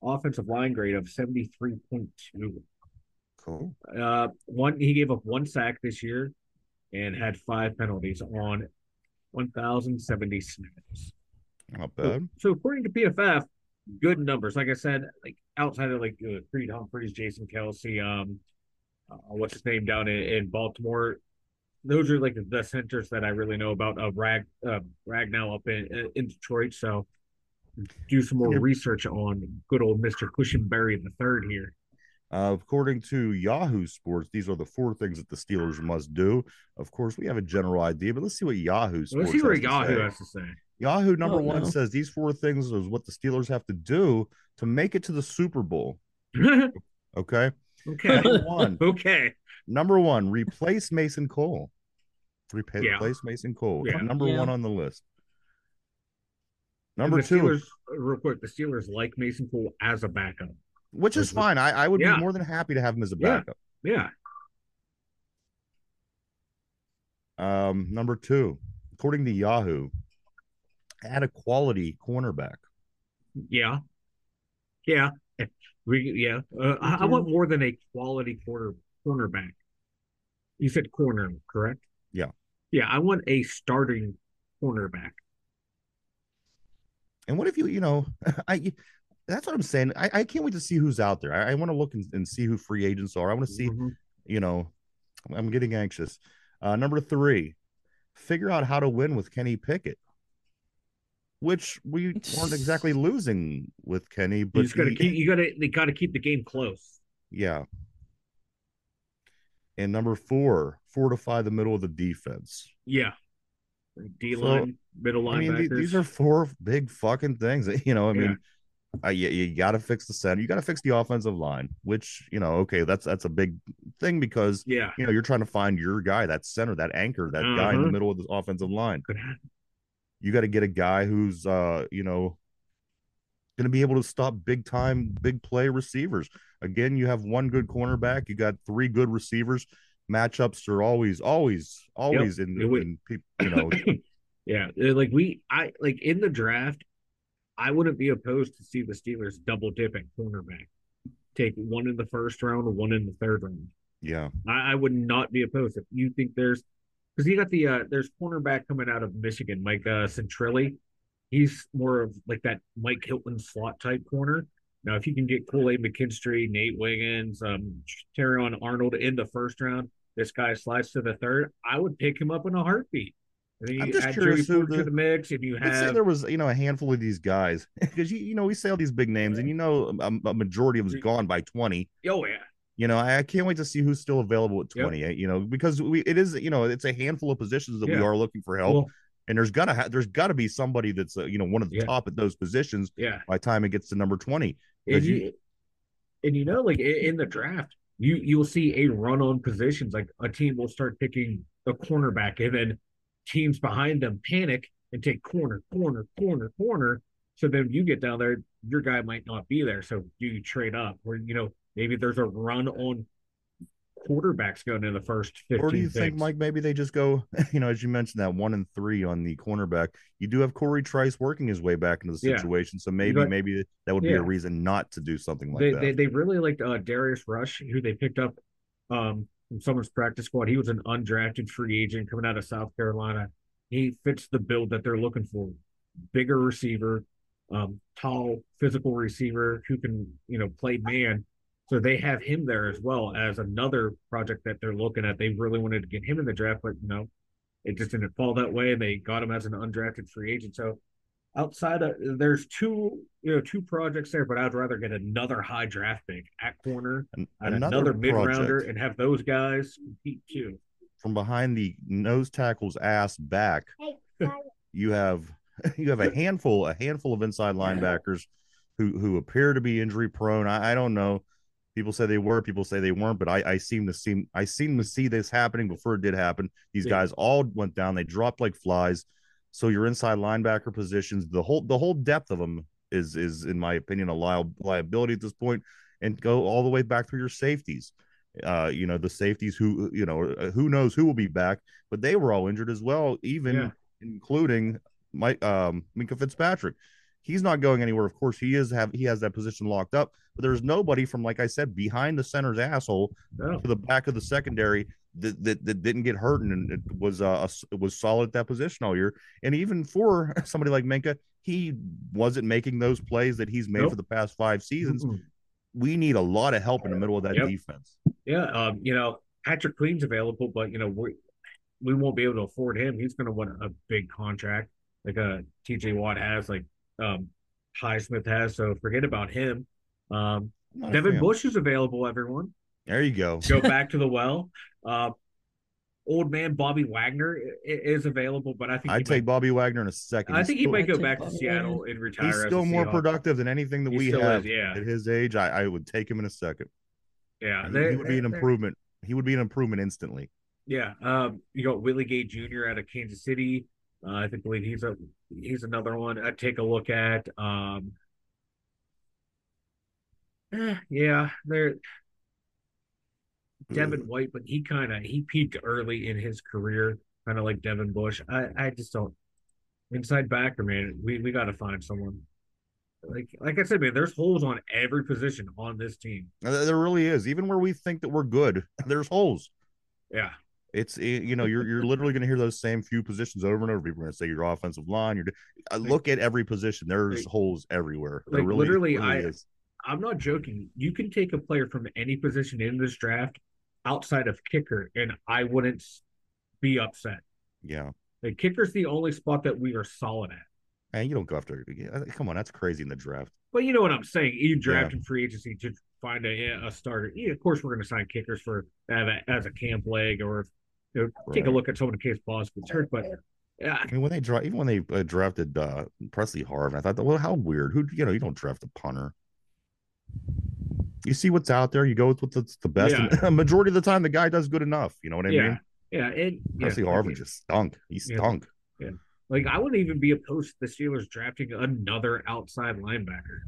offensive line grade of seventy three point two. Cool. Uh, one he gave up one sack this year, and had five penalties on one thousand seventy snaps. Not bad. So, so, according to PFF, good numbers. Like I said, like outside of like uh, Creed Humphreys, Jason Kelce, um, uh, what's his name down in, in, Baltimore. Those are like the centers that I really know about. of Rag uh, Ragnow up in in Detroit. So do some more research on good old Mister Cushenberry the third here. Uh, according to Yahoo Sports, these are the four things that the Steelers must do. Of course, we have a general idea, but let's see what Yahoo Sports. Let's see what Yahoo say. has to say. Yahoo number oh, one no. says these four things is what the Steelers have to do to make it to the Super Bowl. <laughs> okay. Okay. Number one. <laughs> okay. Number one, replace Mason Cole. Replace yeah. Mason Cole. Yeah. Number yeah. one on the list. Number two, Steelers, real quick, the Steelers like Mason Cole as a backup which is fine. I, I would yeah. be more than happy to have him as a backup. Yeah. yeah. Um, number two, according to Yahoo, add a quality cornerback. Yeah. Yeah. We yeah. Uh, I, I, want more than a quality corner cornerback. You said corner, correct? Yeah. Yeah, I want a starting cornerback. And what if you, you know, <laughs> I that's what I'm saying. I, I can't wait to see who's out there. I, I want to look and, and, see who free agents are. I want to see, mm-hmm. you know, I'm getting anxious. Uh, number three, figure out how to win with Kenny Pickett, which we weren't exactly <laughs> losing with Kenny, but you gotta keep, you gotta they gotta keep the game close. Yeah. And number four, fortify the middle of the defense. Yeah. D line, so, middle linebackers. I mean, these are four big fucking things. <laughs> You know, I mean, yeah uh, you, you got to fix the center. You got to fix the offensive line, which you know, okay, that's that's a big thing because yeah, you know, you're trying to find your guy, that center, that anchor, that uh-huh. guy in the uh-huh. middle of the offensive line. You got to get a guy who's uh, you know, going to be able to stop big time, big play receivers. Again, you have one good cornerback, you got three good receivers. Matchups are always, always, always yep. in, in, in you know. <laughs> yeah, like we, I like in the draft I wouldn't be opposed to see the Steelers double dip at cornerback. Take one in the first round, one in the third round. Yeah. I, I would not be opposed if you think there's because you got the uh there's cornerback coming out of Michigan, Mike uh Sainristil. He's more of like that Mike Hilton slot type corner. Now, if you can get Kool-Aid McKinstry, Nate Wiggins, um, Terrion Arnold in the first round, this guy slides to the third, I would pick him up in a heartbeat. I'm just curious the, to the mix. If you have, say there was, you know, a handful of these guys <laughs> because you, you know, we say all these big names, and you know, a, a majority of them's gone by twenty. Oh yeah. You know, I, I can't wait to see who's still available at twenty. Yep. You know, because we it is, you know, it's a handful of positions that yeah. we are looking for help. Well, and there's gotta ha- there's got to be somebody that's uh, you know one of the yeah. top at those positions. Yeah. By time it gets to number twenty, and you, you, and you know, like in the draft, you you will see a run on positions. Like a team will start picking a cornerback, and then teams behind them panic and take corner, corner, corner, corner. So then you get down there, your guy might not be there. So do you trade up, or you know maybe there's a run on quarterbacks going in the first 15 or do you picks. think mike maybe they just go <laughs> you know as you mentioned that one and three on the cornerback you do have corey trice working his way back into the situation yeah. so maybe got, maybe that would be a reason not to do something like they, that they, they really liked uh, darius rush who they picked up um, from someone's practice squad. He was an undrafted free agent coming out of South Carolina. He fits the build that they're looking for. Bigger receiver, um, tall, physical receiver who can, you know, play man. So they have him there as well as another project that they're looking at. They really wanted to get him in the draft, but you know, it just didn't fall that way. And they got him as an undrafted free agent. So outside of there's two you know two projects there, but I'd rather get another high draft pick at corner and another, another mid rounder and have those guys compete too. From behind the nose tackle's ass back, <laughs> you have <laughs> you have a handful a handful of inside linebackers who who appear to be injury prone. I, I don't know. People say they were, people say they weren't, but I, I seem to seem I seem to see this happening before it did happen. These yeah. guys all went down, they dropped like flies. So your inside linebacker positions, the whole the whole depth of them is is in my opinion a li- liability at this point, and go all the way back through your safeties. Uh, you know the safeties who you know uh, who knows who will be back, but they were all injured as well, even yeah. including Mike um Minkah Fitzpatrick. He's not going anywhere. Of course, he is have he has that position locked up, but there's nobody from like I said behind the center's asshole no. to the back of the secondary that, that, that didn't get hurt and it was uh it was solid at that position all year. And even for <laughs> somebody like Minkah, he wasn't making those plays that he's made nope. for the past five seasons. Mm-hmm. We need a lot of help in the middle of that yep. defense. Yeah, um, you know, Patrick Queen's available, but you know we we won't be able to afford him. He's going to want a big contract like a uh, TJ Watt has, like um, Highsmith has. So forget about him. Um, Devin Bush is available. Everyone. There you go. Go <laughs> back to the well. Uh, old man Bobby Wagner is available, but I think I'd take might, Bobby Wagner in a second. I think he might go back to Seattle and retire. He's still more productive than anything that he we have. Is, yeah. At his age, I, I, would take him in a second. Yeah, they, he would be an improvement. He would be an improvement instantly. Yeah. Um, you got Willie Gay Jr. out of Kansas City. Uh, I think believe he's a he's another one I'd take a look at. Um, eh, yeah, there. Devin White, but he kind of he peaked early in his career, kind of like Devin Bush. I I just don't inside backer man. We we got to find someone. Like like I said, man, there's holes on every position on this team. There really is. Even where we think that we're good, <laughs> there's holes. Yeah. It's eh, you know you're you're literally going to hear those same few positions over and over. People are going to say your offensive line. You're I look at every position. There's like, holes everywhere. Like really, literally, really I is. I'm not joking. You can take a player from any position in this draft outside of kicker, and I wouldn't be upset. Yeah, the kicker's the only spot that we are solid at. And you don't go after. Come on, that's crazy in the draft. But you know what I'm saying. You draft yeah. in free agency to find a, a starter. Yeah, of course, we're going to sign kickers for as a camp leg or you know, right. take a look at someone in case Boss gets hurt. But yeah, I mean, when they draft, even when they uh, drafted uh, Pressley Harvin, I thought, well, how weird. Who you know, you don't draft a punter. You see what's out there. You go with what's the best. Yeah. And <laughs> majority of the time, the guy does good enough. You know what I yeah. mean? Yeah. And Pressley yeah, Harvin just stunk. He stunk. Yeah. Like I wouldn't even be opposed to the Steelers drafting another outside linebacker.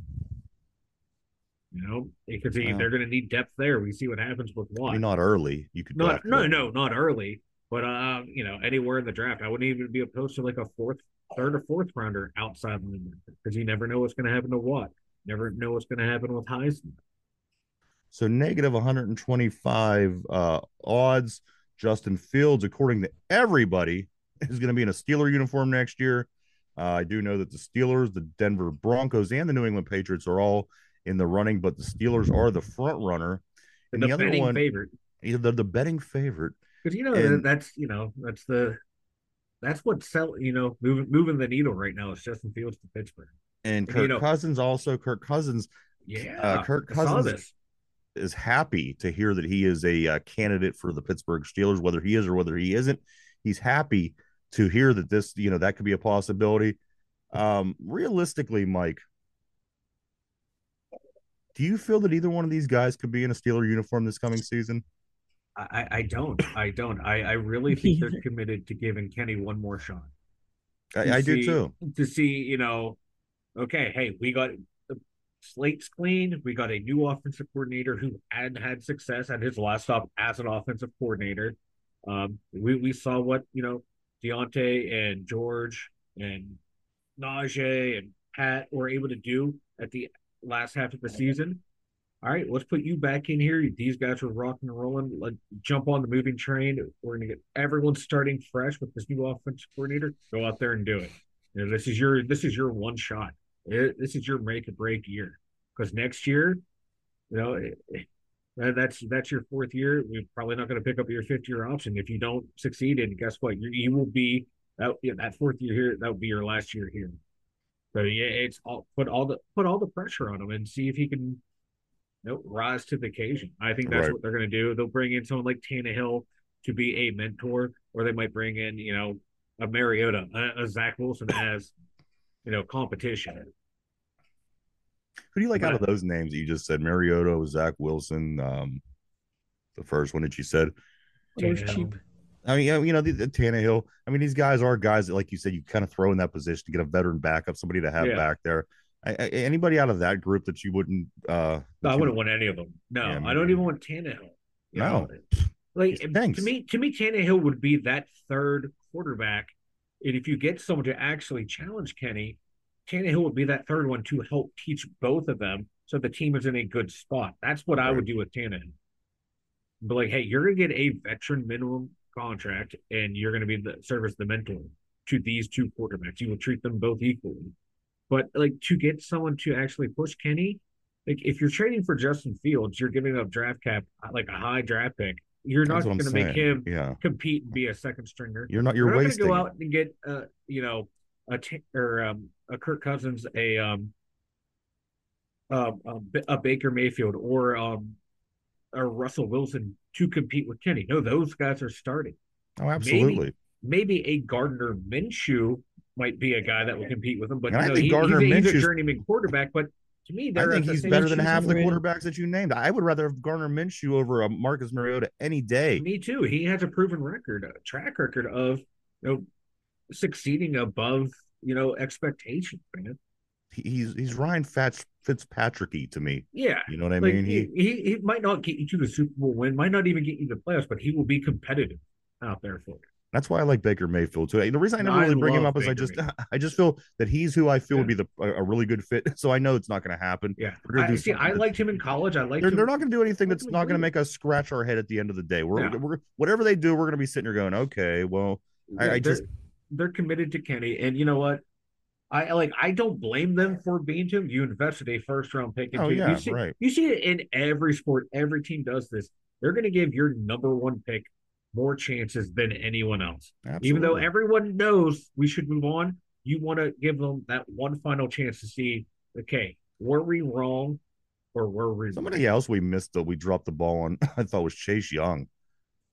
You know, because uh, they're going to need depth there. We see what happens with Watt. I mean, not early. You could not. No, no, not early. But uh, you know, anywhere in the draft, I wouldn't even be opposed to like a fourth, third, or fourth rounder outside linebacker because you never know what's going to happen to Watt. Never know what's going to happen with Highsmith. So negative 125 uh, odds. Justin Fields, according to everybody, is going to be in a Steeler uniform next year. Uh, I do know that the Steelers, the Denver Broncos, and the New England Patriots are all in the running, but the Steelers are the front runner. And the, the other one, favorite. They're the betting favorite. Because you know and, that's you know that's the that's what sell you know moving moving the needle right now is Justin Fields to Pittsburgh. And Kirk you know, Cousins also Kirk Cousins. Yeah, uh, Kirk Cousins is happy to hear that he is a uh, candidate for the Pittsburgh Steelers, whether he is or whether he isn't. He's happy to hear that this, you know, that could be a possibility. Um, realistically, Mike, do you feel that either one of these guys could be in a Steeler uniform this coming season? I, I don't. I don't. I, I really think they're <laughs> committed to giving Kenny one more shot. I, I see, do too. To see, you know, okay, hey, we got the slate's clean. We got a new offensive coordinator who had had success at his last stop as an offensive coordinator. Um, we, we saw what, you know, Diontae and George and Najee and Pat were able to do at the last half of the season. All right, let's put you back in here. These guys are rocking and rolling. Let jump on the moving train. We're gonna get everyone starting fresh with this new offensive coordinator. Go out there and do it. You know, this is your this is your one shot. It, this is your make or break year. Because next year, you know, it, that's that's your fourth year. You're probably not going to pick up your fifth year option if you don't succeed. And guess what? You, you will be that that fourth year here. That will be your last year here. So yeah, it's all put all the put all the pressure on him and see if he can you know, rise to the occasion. I think that's right. what they're going to do. They'll bring in someone like Tannehill to be a mentor, or they might bring in you know a Mariota, a, a Zach Wilson as you know competition. Who do you like but, out of those names that you just said? Mariota, Zach Wilson, um, the first one that you said. cheap. I mean, you know, the, the Tannehill. I mean, these guys are guys that, like you said, you kind of throw in that position to get a veteran backup, somebody to have yeah. back there. I, I, anybody out of that group that you wouldn't? uh no, I wouldn't want any of them. No, yeah, I don't even want Tannehill. No, know? like Thanks. to me, to me, Tannehill would be that third quarterback, and if you get someone to actually challenge Kenny, Tannehill would be that third one to help teach both of them, so the team is in a good spot. That's what right. I would do with Tannehill. But like, hey, you're gonna get a veteran minimum contract, and you're gonna be the service the mentor to these two quarterbacks. You will treat them both equally. But like to get someone to actually push Kenny, like if you're trading for Justin Fields, you're giving up draft cap like a high draft pick. You're not going to make him yeah. compete and be a second stringer. You're not. You're, you're not wasting. Go out and get uh, you know a t- or um, a Kirk Cousins, a um, uh, a, a Baker Mayfield, or um, a Russell Wilson to compete with Kenny. No, those guys are starting. Oh, absolutely. Maybe, maybe a Gardner Minshew might be a guy that will compete with him. But and I think he, Gardner he's, he's a journeyman quarterback. But to me, I think he's better than half the quarterbacks that you named. I would rather have Gardner Minshew over a uh, Marcus Mariota any day. Me too. He has a proven record, a track record of you know succeeding above you know expectations, man. He's he's Ryan Fats Fitzpatricky to me. Yeah, you know what I like, mean. He, he he might not get you to the Super Bowl win, might not even get you the playoffs, but he will be competitive out there for you. That's why I like Baker Mayfield too. The reason I never no, really I bring him up Baker is I just Mayfield. <laughs> I just feel that he's who I feel yeah. would be the a, really good fit. <laughs> So I know it's not going to happen. Yeah, I, see. I liked him in college. I like. They're, they're, not going to do anything that's not going to make us scratch our head at the end of the day. We're, we're whatever they do, we're going to be sitting here going, okay, well, yeah, I, I just they're committed to Kenny, and you know what? I like. I don't blame them for being to him. You invested a first round pick into. Oh, yeah, you see, right. You see it in every sport. Every team does this. They're going to give your number one pick more chances than anyone else. Absolutely. Even though everyone knows we should move on, you want to give them that one final chance to see, okay, were we wrong or were we somebody else we missed though? We dropped the ball on. <laughs> I thought was Chase Young.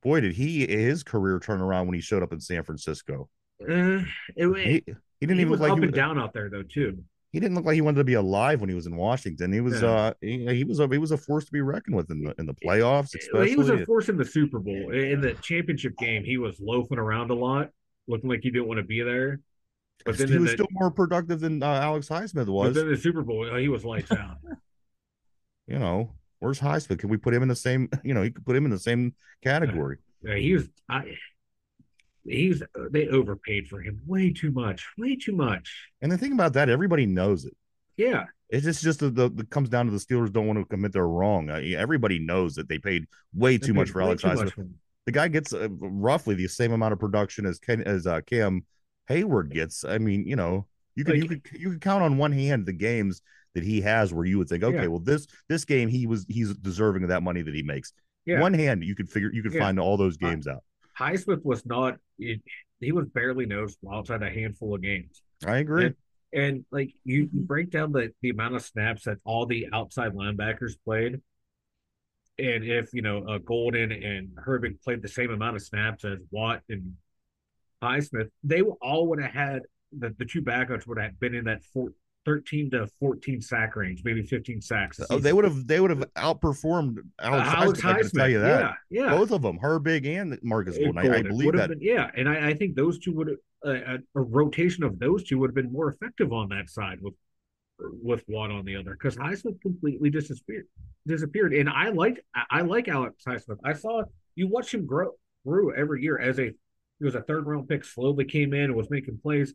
Boy, did he his career turn around when he showed up in San Francisco. Uh, it, he, he didn't he even was like up he and down out there though too he didn't look like he wanted to be alive when he was in Washington. He was yeah. uh he, he, was a he was a force to be reckoned with in the in the playoffs, especially. He was a force in the Super Bowl. In the championship game, he was loafing around a lot, looking like he didn't want to be there. But then he was the, still more productive than uh, Alex Highsmith was. But then the Super Bowl, he was lights out. <laughs> <laughs> you know, where's Highsmith? Can we put him in the same? <laughs> You know, you could put him in the same category. Yeah, he was. I he's they overpaid for him way too much, way too much. And the thing about that, everybody knows it. Yeah, it's just just the, the, the comes down to the Steelers don't want to commit their wrong. Uh, everybody knows that they paid way too much for Alex Highsmith. The guy gets uh, roughly the same amount of production as Ken, as uh, Cam Heyward gets. I mean, you know, you could like, you could you could count on one hand the games that he has where you would think, okay, yeah. well this this game he was he's deserving of that money that he makes. Yeah. One hand you could figure you could yeah. find all those games out. Highsmith was not it, he was barely noticeable outside a handful of games. I agree. And, and like you, you break down the, the amount of snaps that all the outside linebackers played, and if you know uh, Golden and Herbig played the same amount of snaps as Watt and Highsmith, they all would have had the, the two backups would have been in that four, 13 to 14 sack range, maybe 15 sacks. Oh, they would have they would have outperformed Alex, uh, Alex Highsmith. I can tell you that. Yeah, yeah. Both of them, Herbig and Marcus Golden. I, I, believe that. Been, yeah, and I, I, think those two would uh, a, a, rotation of those two would have been more effective on that side with with Watt on the other because Highsmith completely disappeared disappeared. And I like I like Alex Highsmith. I saw you watch him grow grew every year as a he was a third round pick, slowly came in and was making plays.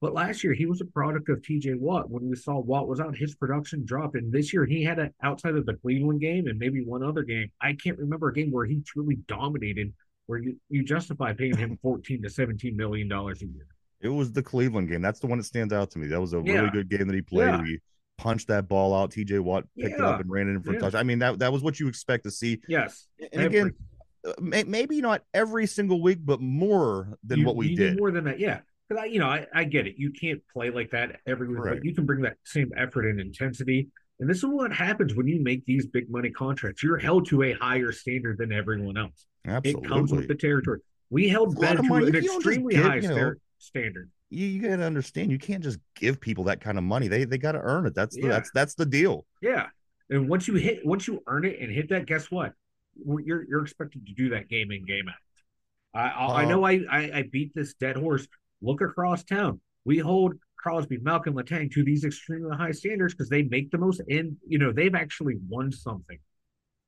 But last year he was a product of TJ Watt. When we saw Watt was out, his production dropped. And this year he had a outside of the Cleveland game and maybe one other game. I can't remember a game where he truly dominated, where you, you justify paying him <laughs> 14 to 17 million dollars a year. It was the Cleveland game. That's the one that stands out to me. That was a yeah. really good game that he played. Yeah. He punched that ball out. TJ Watt picked yeah. it up and ran it in for a touch. I mean, that that was what you expect to see. Yes. And every. again, uh, maybe not every single week, but more than you, what we did. More than that, yeah. Because I, you know, I, I get it. You can't play like that every week, right. but you can bring that same effort and intensity. And this is what happens when you make these big money contracts. You're held to a higher standard than everyone else. Absolutely. It comes with the territory. We held Ben to an extremely give, high you know, standard. You, you got to understand, you can't just give people that kind of money. They they got to earn it. That's the, yeah. that's that's the deal. Yeah, and once you hit, once you earn it and hit that, guess what? You're you're expected to do that game in game out. I I, uh, I know I, I I beat this dead horse. Look across town. We hold Crosby, Malkin, Letang to these extremely high standards because they make the most, and you know they've actually won something.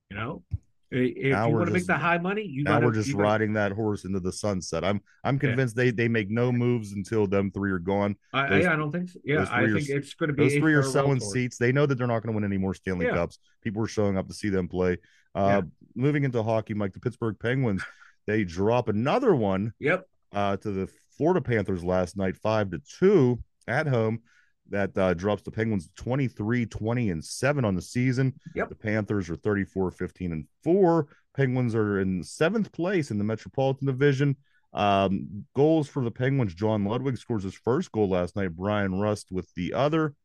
You know, if now you want to make the high money, you now gotta, we're just riding gotta... that horse into the sunset. I'm I'm convinced yeah. they they make no moves until them three are gone. I, those, I don't think so. Yeah, I think it's going to be those three are selling seats. They know that they're not going to win any more Stanley yeah. Cups. People are showing up to see them play. Uh, yeah. Moving into hockey, Mike, the Pittsburgh Penguins, they drop another one. Yep. Uh, to the Florida Panthers last night, five to two at home that uh, drops the Penguins 23, 20, and 7 on the season. Yep. The Panthers are 34, 15, and 4. Penguins are in seventh place in the Metropolitan Division. Um, goals for the Penguins. John Ludwig scores his first goal last night. Bryan Rust with the other.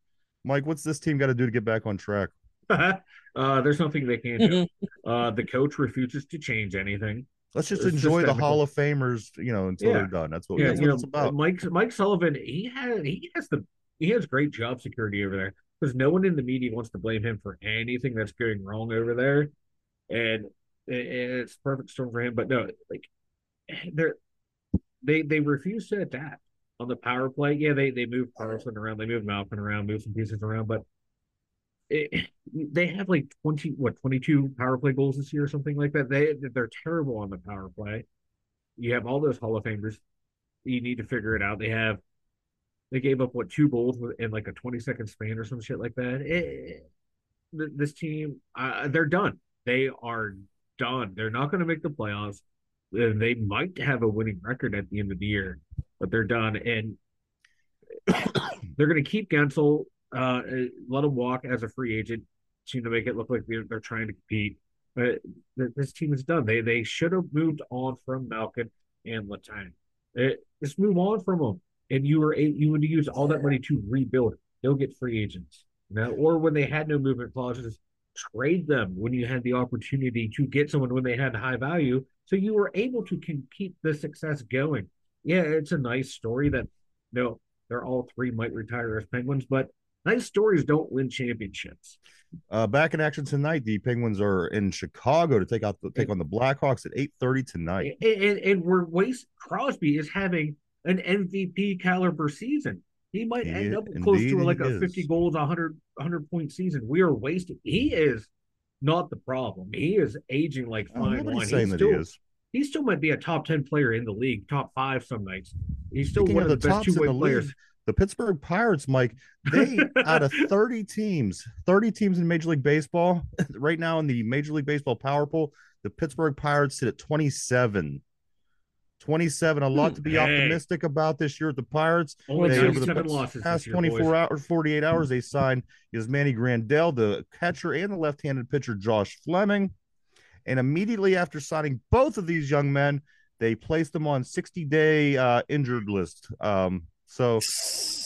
Mike, what's this team got to do to get back on track? <laughs> uh, there's nothing they can do. <laughs> uh, the coach refuses to change anything. Let's just it's enjoy just the Hall of Famers, you know, until yeah. they're done. That's what, yeah, that's what know, it's about. Mike Mike Sullivan, he has he has the he has great job security over there because no one in the media wants to blame him for anything that's going wrong over there, and it's perfect storm for him. But no, like they're they they refuse to adapt on the power play. Yeah, they they move Karlsson around, they move Malkin around, move some pieces around, but it, they have like twenty what twenty two power play goals this year or something like that. They they're terrible on the power play. You have all those Hall of Famers. You need to figure it out. They have they gave up what two goals in like a 20 second span or some shit like that. It, this team, uh, they're done. They are done. They're not going to make the playoffs. They might have a winning record at the end of the year, but they're done. And <coughs> they're going to keep Guentzel, uh, let him walk as a free agent, seem to make it look like they're, they're trying to compete. But this team is done. They they should have moved on from Malkin and Letang. Just move on from them and you were you would use all that money to rebuild. They'll get free agents now, or when they had no movement clauses, trade them when you had the opportunity to get someone when they had high value, so you were able to keep the success going. Yeah, it's a nice story that you no, know, they're all three might retire as Penguins, but nice stories don't win championships. Uh, back in action tonight, the Penguins are in Chicago to take out the take on the Blackhawks at eight thirty tonight. And, and, and we're waste Crosby is having an MVP caliber season. He might end up close to like a 50 goals, 100, 100 point season. We are wasting. He is not the problem. He is aging like fine wine. Saying that still, he is. He still might be a top 10 player in the league, top five some nights. He's still Speaking one of the, the best two way players. League, the Pittsburgh Pirates, Mike, they <laughs> out of 30 teams, 30 teams in Major League Baseball, <laughs> right now in the Major League Baseball power Pool, the Pittsburgh Pirates sit at 27. 27. A lot to be hey. optimistic about this year at the Pirates. Only they, over the losses past 24 boys. hours, 48 hours, they signed Yasmani Grandal, the catcher, and the left-handed pitcher Josh Fleming. And immediately after signing both of these young men, they placed them on 60-day uh, injured list. Um, so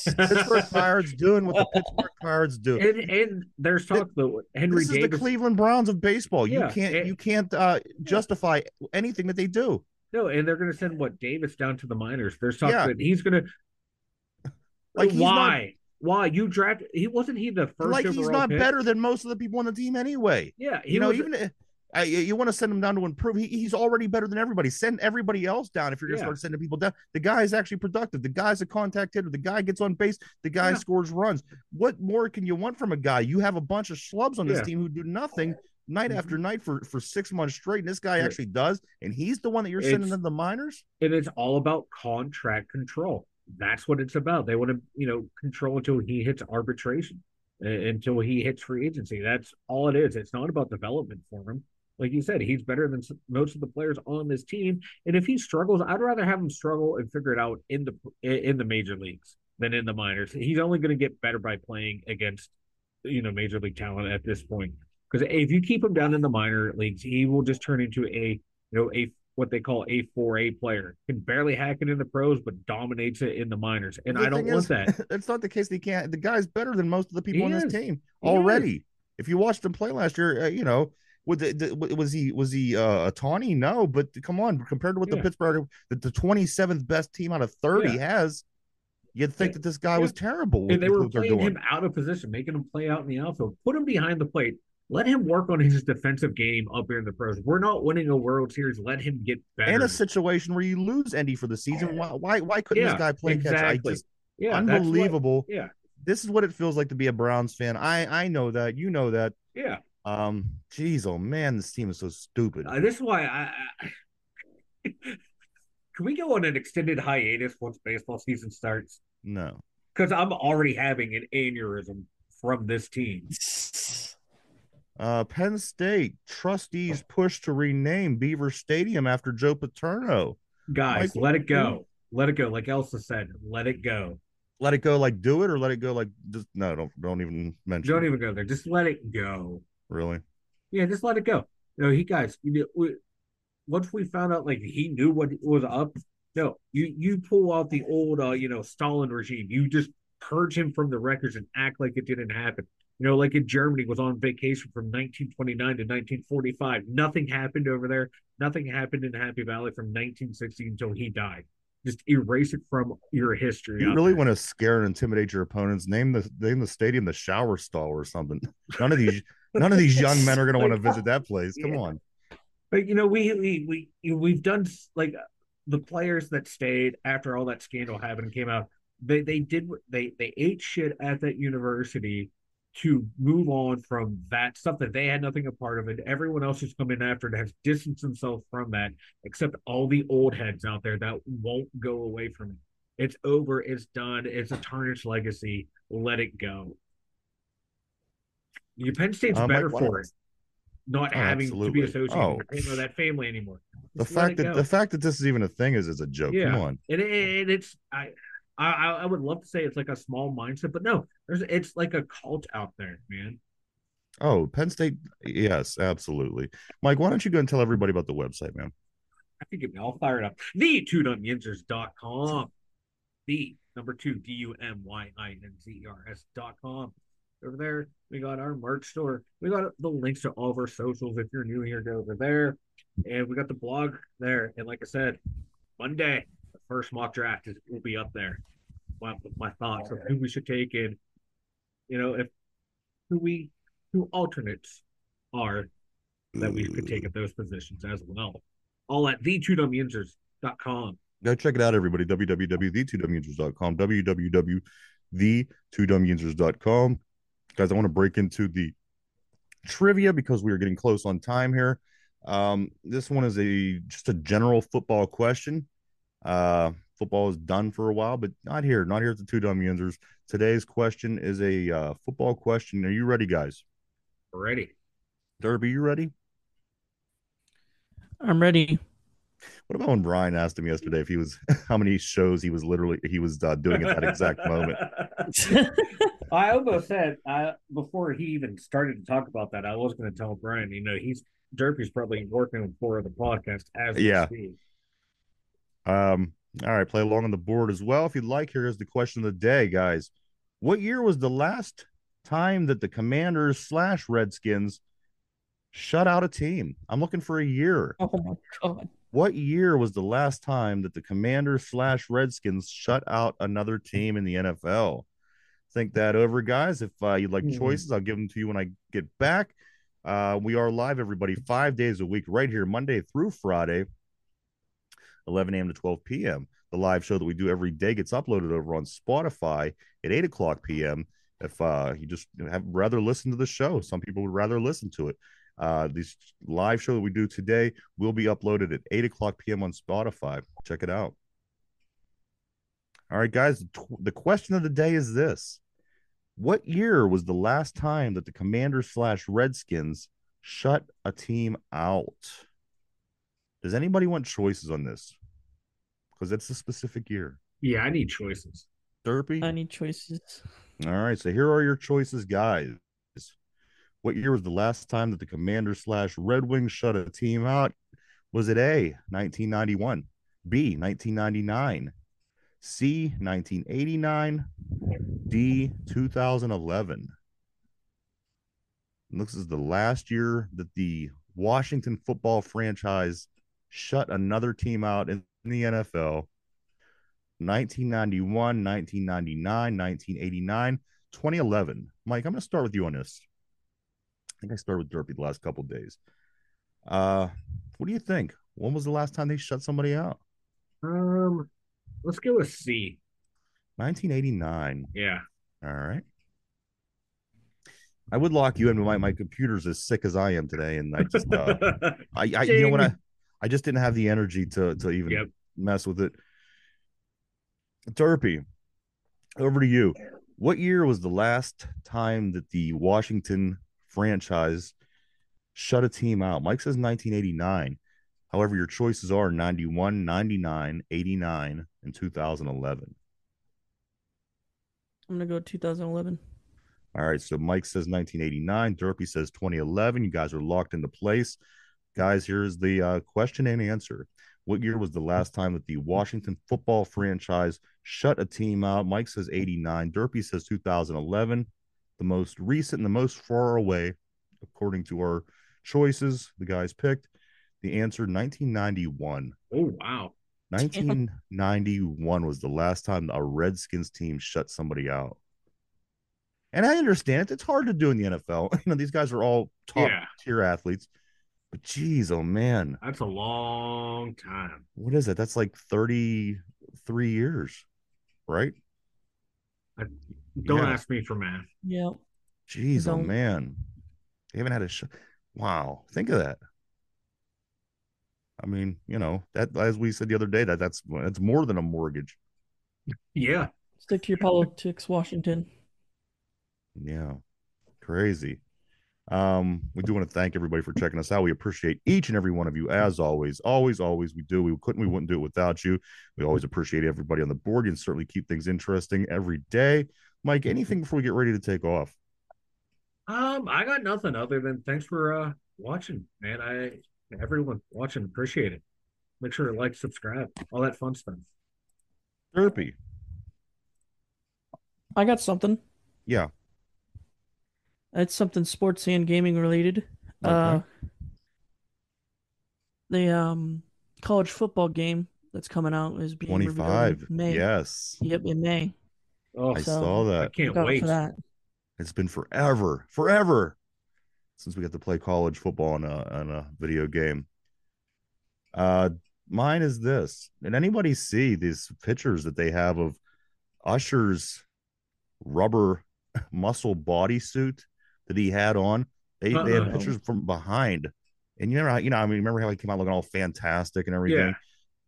Pittsburgh <laughs> Pirates doing what the Pittsburgh Pirates do. And, and there's talk though Henry this Davis. the Cleveland Browns of baseball. Yeah, you can't and, you can't uh, justify anything that they do. No, and they're going to send what Davis down to the minors. There's talk yeah. that he's going <laughs> to. Like why? Not, why you draft? He wasn't he the first? Like he's not pick? better than most of the people on the team anyway. Yeah, you know even. Uh, you want to send him down to improve. He, he's already better than everybody. Send everybody else down if you're going to yeah. start sending people down. The guy is actually productive. The guy's a contact hitter. The guy gets on base. The guy yeah. scores runs. What more can you want from a guy? You have a bunch of schlubs on this yeah. team who do nothing night mm-hmm. after night for for six months straight. And this guy actually does, and he's the one that you're it's, sending to the minors. And it's all about contract control. That's what it's about. They want to, you know, control until he hits arbitration, until he hits free agency. That's all it is. It's not about development for him. Like you said, he's better than most of the players on this team. And if he struggles, I'd rather have him struggle and figure it out in the in the major leagues than in the minors. He's only going to get better by playing against, you know, major league talent at this point. Because if you keep him down in the minor leagues, he will just turn into a you know a what they call a 4A player. Can barely hack it in the pros, but dominates it in the minors. And the I don't want is, that. <laughs> It's not the case. He can't. The guy's better than most of the people he on is. this team he already. Is. If you watched him play last year, uh, you know, was, the, was he was he uh, a tawny? No, but come on, compared to what yeah. the Pittsburgh, the, the 27th best team out of 30 yeah. has, you'd think that this guy was terrible. And they were playing him out of position, making him play out in the outfield. Put him behind the plate let him work on his defensive game up here in the pros. We're not winning a World Series. Let him get better. In a situation where you lose Endy for the season, why why, why couldn't this guy play exactly. catch? I just yeah, unbelievable. What, yeah, this is what it feels like to be a Browns fan. I I know that. You know that. Yeah. Um. Jeez, oh man, this team is so stupid. Uh, this is why I. I <laughs> can we go on an extended hiatus once baseball season starts? No. Because I'm already having an aneurysm from this team. <sighs> Uh, Penn State trustees push to rename Beaver Stadium after Joe Paterno. Guys, let it go. Let it go. Like Elsa said, let it go. Let it go. Like do it, or let it go. Like just no. Don't don't even mention. Don't it. even go there. Just let it go. Really? Yeah, just let it go. You know, he guys. You know, we, once we found out, like he knew what was up. No, you you pull out the old, uh, you know, Stalin regime. You just purge him from the records and act like it didn't happen. You know, like in Germany, was on vacation from 1929 to 1945. Nothing happened over there. Nothing happened in Happy Valley from 1960 until he died. Just erase it from your history. You really there. want to scare and intimidate your opponents. Name the name the stadium the shower stall or something. None of these none of these <laughs> young men are going to want to visit that place. Come yeah. on. But you know, we we we we've done like uh, the players that stayed after all that scandal happened and came out. They they did they they ate shit at that university to move on from that stuff that they had nothing a part of it. Everyone else who's come in after it has distanced themselves from that, except all the old heads out there that won't go away from it. It's over. It's done. It's a tarnished legacy. Let it go. Your Penn State's um, better for it, not oh, having absolutely. to be associated oh. with that family anymore. Just the fact that go. the fact that this is even a thing is is a joke. Yeah. Come on. And, it, it's I I, I would love to say it's like a small mindset, but no, there's it's like a cult out there, man. Oh, Penn State, yes, absolutely. Mike, why don't you go and tell everybody about the website, man? I think get me all fired up. The two dumb The number two D U M Y I N Z E R S dot com. Over there, we got our merch store. We got the links to all of our socials. If you're new here, go over there. And we got the blog there. And like I said, Monday, the first mock draft is, will be up there. My, my thoughts of who we should take and you know if who we who alternates are that we could take at those positions as well. All at the 2 com. Go check it out, everybody. www.the2dumyinzers.com. www.the2dumyinzers.com. Guys, I want to break into the trivia because we are getting close on time here. Um, this one is a just a general football question. Uh, football is done for a while, but not here, not here at the two dumb Yinzers. Today's question is a uh, football question. Are you ready, guys? Ready. Derpy, you ready? I'm ready. What about when Brian asked him yesterday if he was <laughs> how many shows he was literally he was uh, doing at that exact moment? <laughs> <laughs> I almost said uh, before he even started to talk about that, I was going to tell Brian, you know, he's Derpy's probably working for the podcast as yeah. Um, all right, play along on the board as well if you'd like. Here is the question of the day, guys. What year was the last time that the Commanders slash Redskins shut out a team? I'm looking for a year. Oh my god. What year was the last time that the Commanders slash Redskins shut out another team in the NFL? Think that over, guys. If uh, you'd like mm. choices, I'll give them to you when I get back. Uh, we are live, everybody, five days a week, right here, Monday through Friday, 11 a.m. to 12 p.m. The live show that we do every day gets uploaded over on Spotify at 8 o'clock p.m. If uh, you just have rather listen to the show, some people would rather listen to it. Uh, this live show that we do today will be uploaded at 8 o'clock p.m. on Spotify. Check it out. All right, guys, the question of the day is this What year was the last time that the Commanders slash Redskins shut a team out? Does anybody want choices on this? Because it's a specific year. Yeah, I need choices. Derpy? I need choices. All right. So here are your choices, guys. What year was the last time that the Commander slash Redskins shut a team out? Was it A, 1991, B, 1999, C, 1989, D, 2011? And this is the last year that the Washington football franchise shut another team out in the NFL. 1991, 1999, 1989, 2011. Mike, I'm going to start with you on this. I think I started with Derpy the last couple days. Uh, what do you think? When was the last time they shut somebody out? Um, let's go with C. 1989. Yeah. All right. I would lock you in, but my, my computer's as sick as I am today, and I just uh, <laughs> I, I you know what I I just didn't have the energy to to even yep. mess with it. Derpy, over to you. What year was the last time that the Washington franchise shut a team out? Mike says 1989. However, your choices are 91, 99, 89, and 2011. I'm going to go 2011. All right. So Mike says 1989. Derpy says 2011. You guys are locked into place. Guys, here's the uh, question and answer. What year was the last time that the Washington football franchise shut a team out? Mike says 89. Derpy says 2011. The most recent and the most far away, according to our choices, the guys picked. The answer 1991. Oh, wow. 1991 was the last time a Redskins team shut somebody out. And I understand it. It's hard to do in the NFL. <laughs> You know, these guys are all top yeah. tier athletes. But geez, oh man. That's a long time. What is it? That's like 33 years, right? I, don't yeah. ask me for math. Yeah. Jeez, oh man. They haven't had a show. Wow. Think of that. I mean, you know, that as we said the other day, that that's that's more than a mortgage. Yeah. Stick to your politics, Washington. Yeah. Crazy. Um, we do want to thank everybody for checking us out. We appreciate each and every one of you, as always. Always, always, we do. We couldn't, we wouldn't do it without you. We always appreciate everybody on the board. You certainly keep things interesting every day. Mike, anything before we get ready to take off? Um, I got nothing other than thanks for uh watching, man. I everyone watching appreciate it. Make sure to like, subscribe, all that fun stuff. Derpy. I got something. Yeah. It's something sports and gaming related. Okay. Uh, the um college football game that's coming out is being 25 May. Yes. Yep, in May. Oh, I so saw that. I can't wait for that. It's been forever, forever since we got to play college football on a on a video game. Uh, mine is this. Did anybody see these pictures that they have of Usher's rubber <laughs> muscle bodysuit that he had on. They, uh-uh. they had pictures from behind. And you know, you know, I mean, remember how he came out looking all fantastic and everything?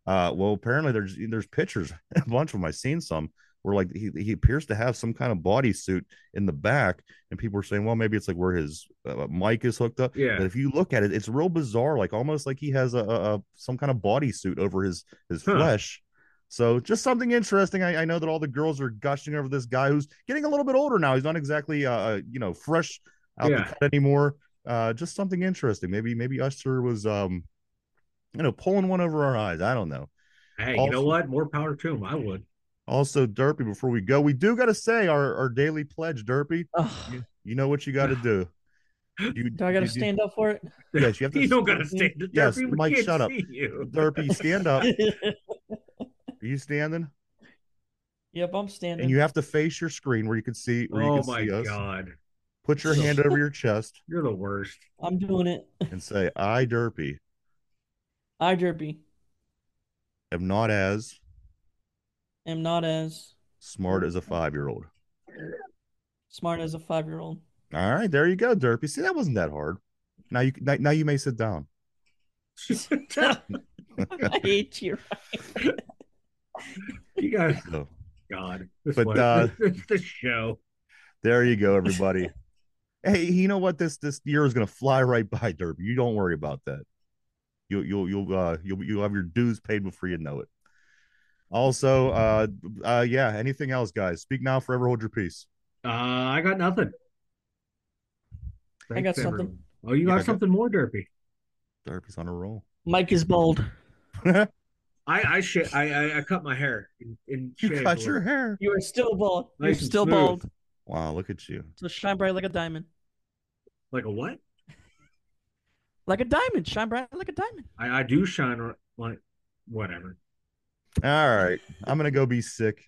Yeah. Uh, well, apparently there's there's pictures, <laughs> a bunch of them. I've seen some where like he, he appears to have some kind of bodysuit in the back, and people are saying, well, maybe it's like where his uh, mic is hooked up. Yeah. But if you look at it, it's real bizarre, like almost like he has a, a, a some kind of bodysuit over his his huh. flesh. So just something interesting. I, I, know that all the girls are gushing over this guy who's getting a little bit older now. He's not exactly uh, uh you know fresh out yeah. the cut anymore. Uh, just something interesting. Maybe maybe Usher was um you know pulling one over our eyes. I don't know. Hey, also, you know what? More power to him. I would. Also, Derpy, before we go, we do got to say our, our daily pledge, Derpy. You, you, know what you got to do. You, do I got to stand up for it? Yes, you have <laughs> to. you don't got to stand. Derpy, yes, Mike, shut up. You. Derpy, stand up. <laughs> Are you standing? Yep, I'm standing. And you have to face your screen where you can see. Where oh you can oh my see us. god! Put your hand over your chest. You're the worst. I'm doing it. And say, "I Derpy." I Derpy. Am not as. Am not as. Smart as a five-year-old. Smart as a five-year-old. All right, there you go, Derpy. See, that wasn't that hard. Now you now you may sit down. <laughs> I hate you. <laughs> you guys, oh. God, this but uh, <laughs> the show. There you go, everybody. hey, you know what? This this year is gonna fly right by, Derpy. You don't worry about that. You'll you'll you'll uh you'll you'll have your dues paid before you know it. Also, uh, uh, yeah. Anything else, guys? Speak now, forever hold your peace. Uh, I got nothing. Thanks, I got everyone. something. Oh, you yeah, got something got... more, Derpy. Derpy's on a roll. Mike is bald. <laughs> I I, sh- I I I cut my hair. In, in you cut your hair. You are still bald. Nice You're still smooth. bald. Wow, look at you. So shine bright like a diamond. Like a what? Like a diamond. Shine bright like a diamond. I, I do shine like whatever. All right. I'm gonna go be sick.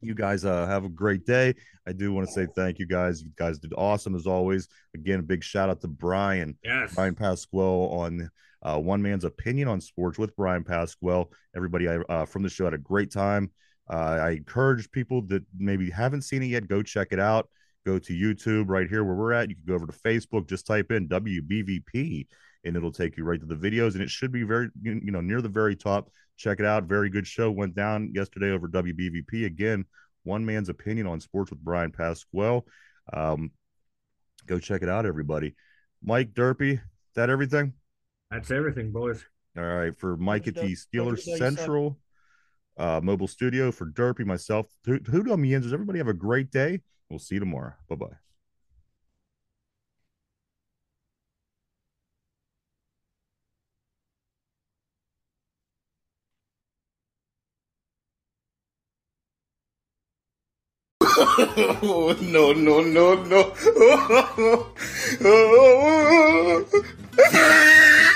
you guys uh, have a great day. I do want to say thank you guys. You guys did awesome as always. Again, a big shout out to Brian. Yes. Brian Pasquale on uh, One Man's Opinion on Sports with Brian Pasquale. Everybody uh, from the show had a great time. Uh, I encourage people that maybe haven't seen it yet, go check it out. Go to YouTube right here where we're at. You can go over to Facebook, just type in WBVP, and it'll take you right to the videos. And it should be very, you know, near the very top. Check it out. Very good show. Went down yesterday over WBVP. Again, one man's opinion on sports with Brian Pasquale. Um, go check it out, everybody. Mike Derpy, that everything? That's everything, boys. All right. For Mike at the Steelers Central uh, Mobile Studio, for Derpy, myself, 2 Dum Yinzers, everybody have a great day. We'll see you tomorrow. Bye bye. <laughs> no, no, no, no. <laughs> <laughs>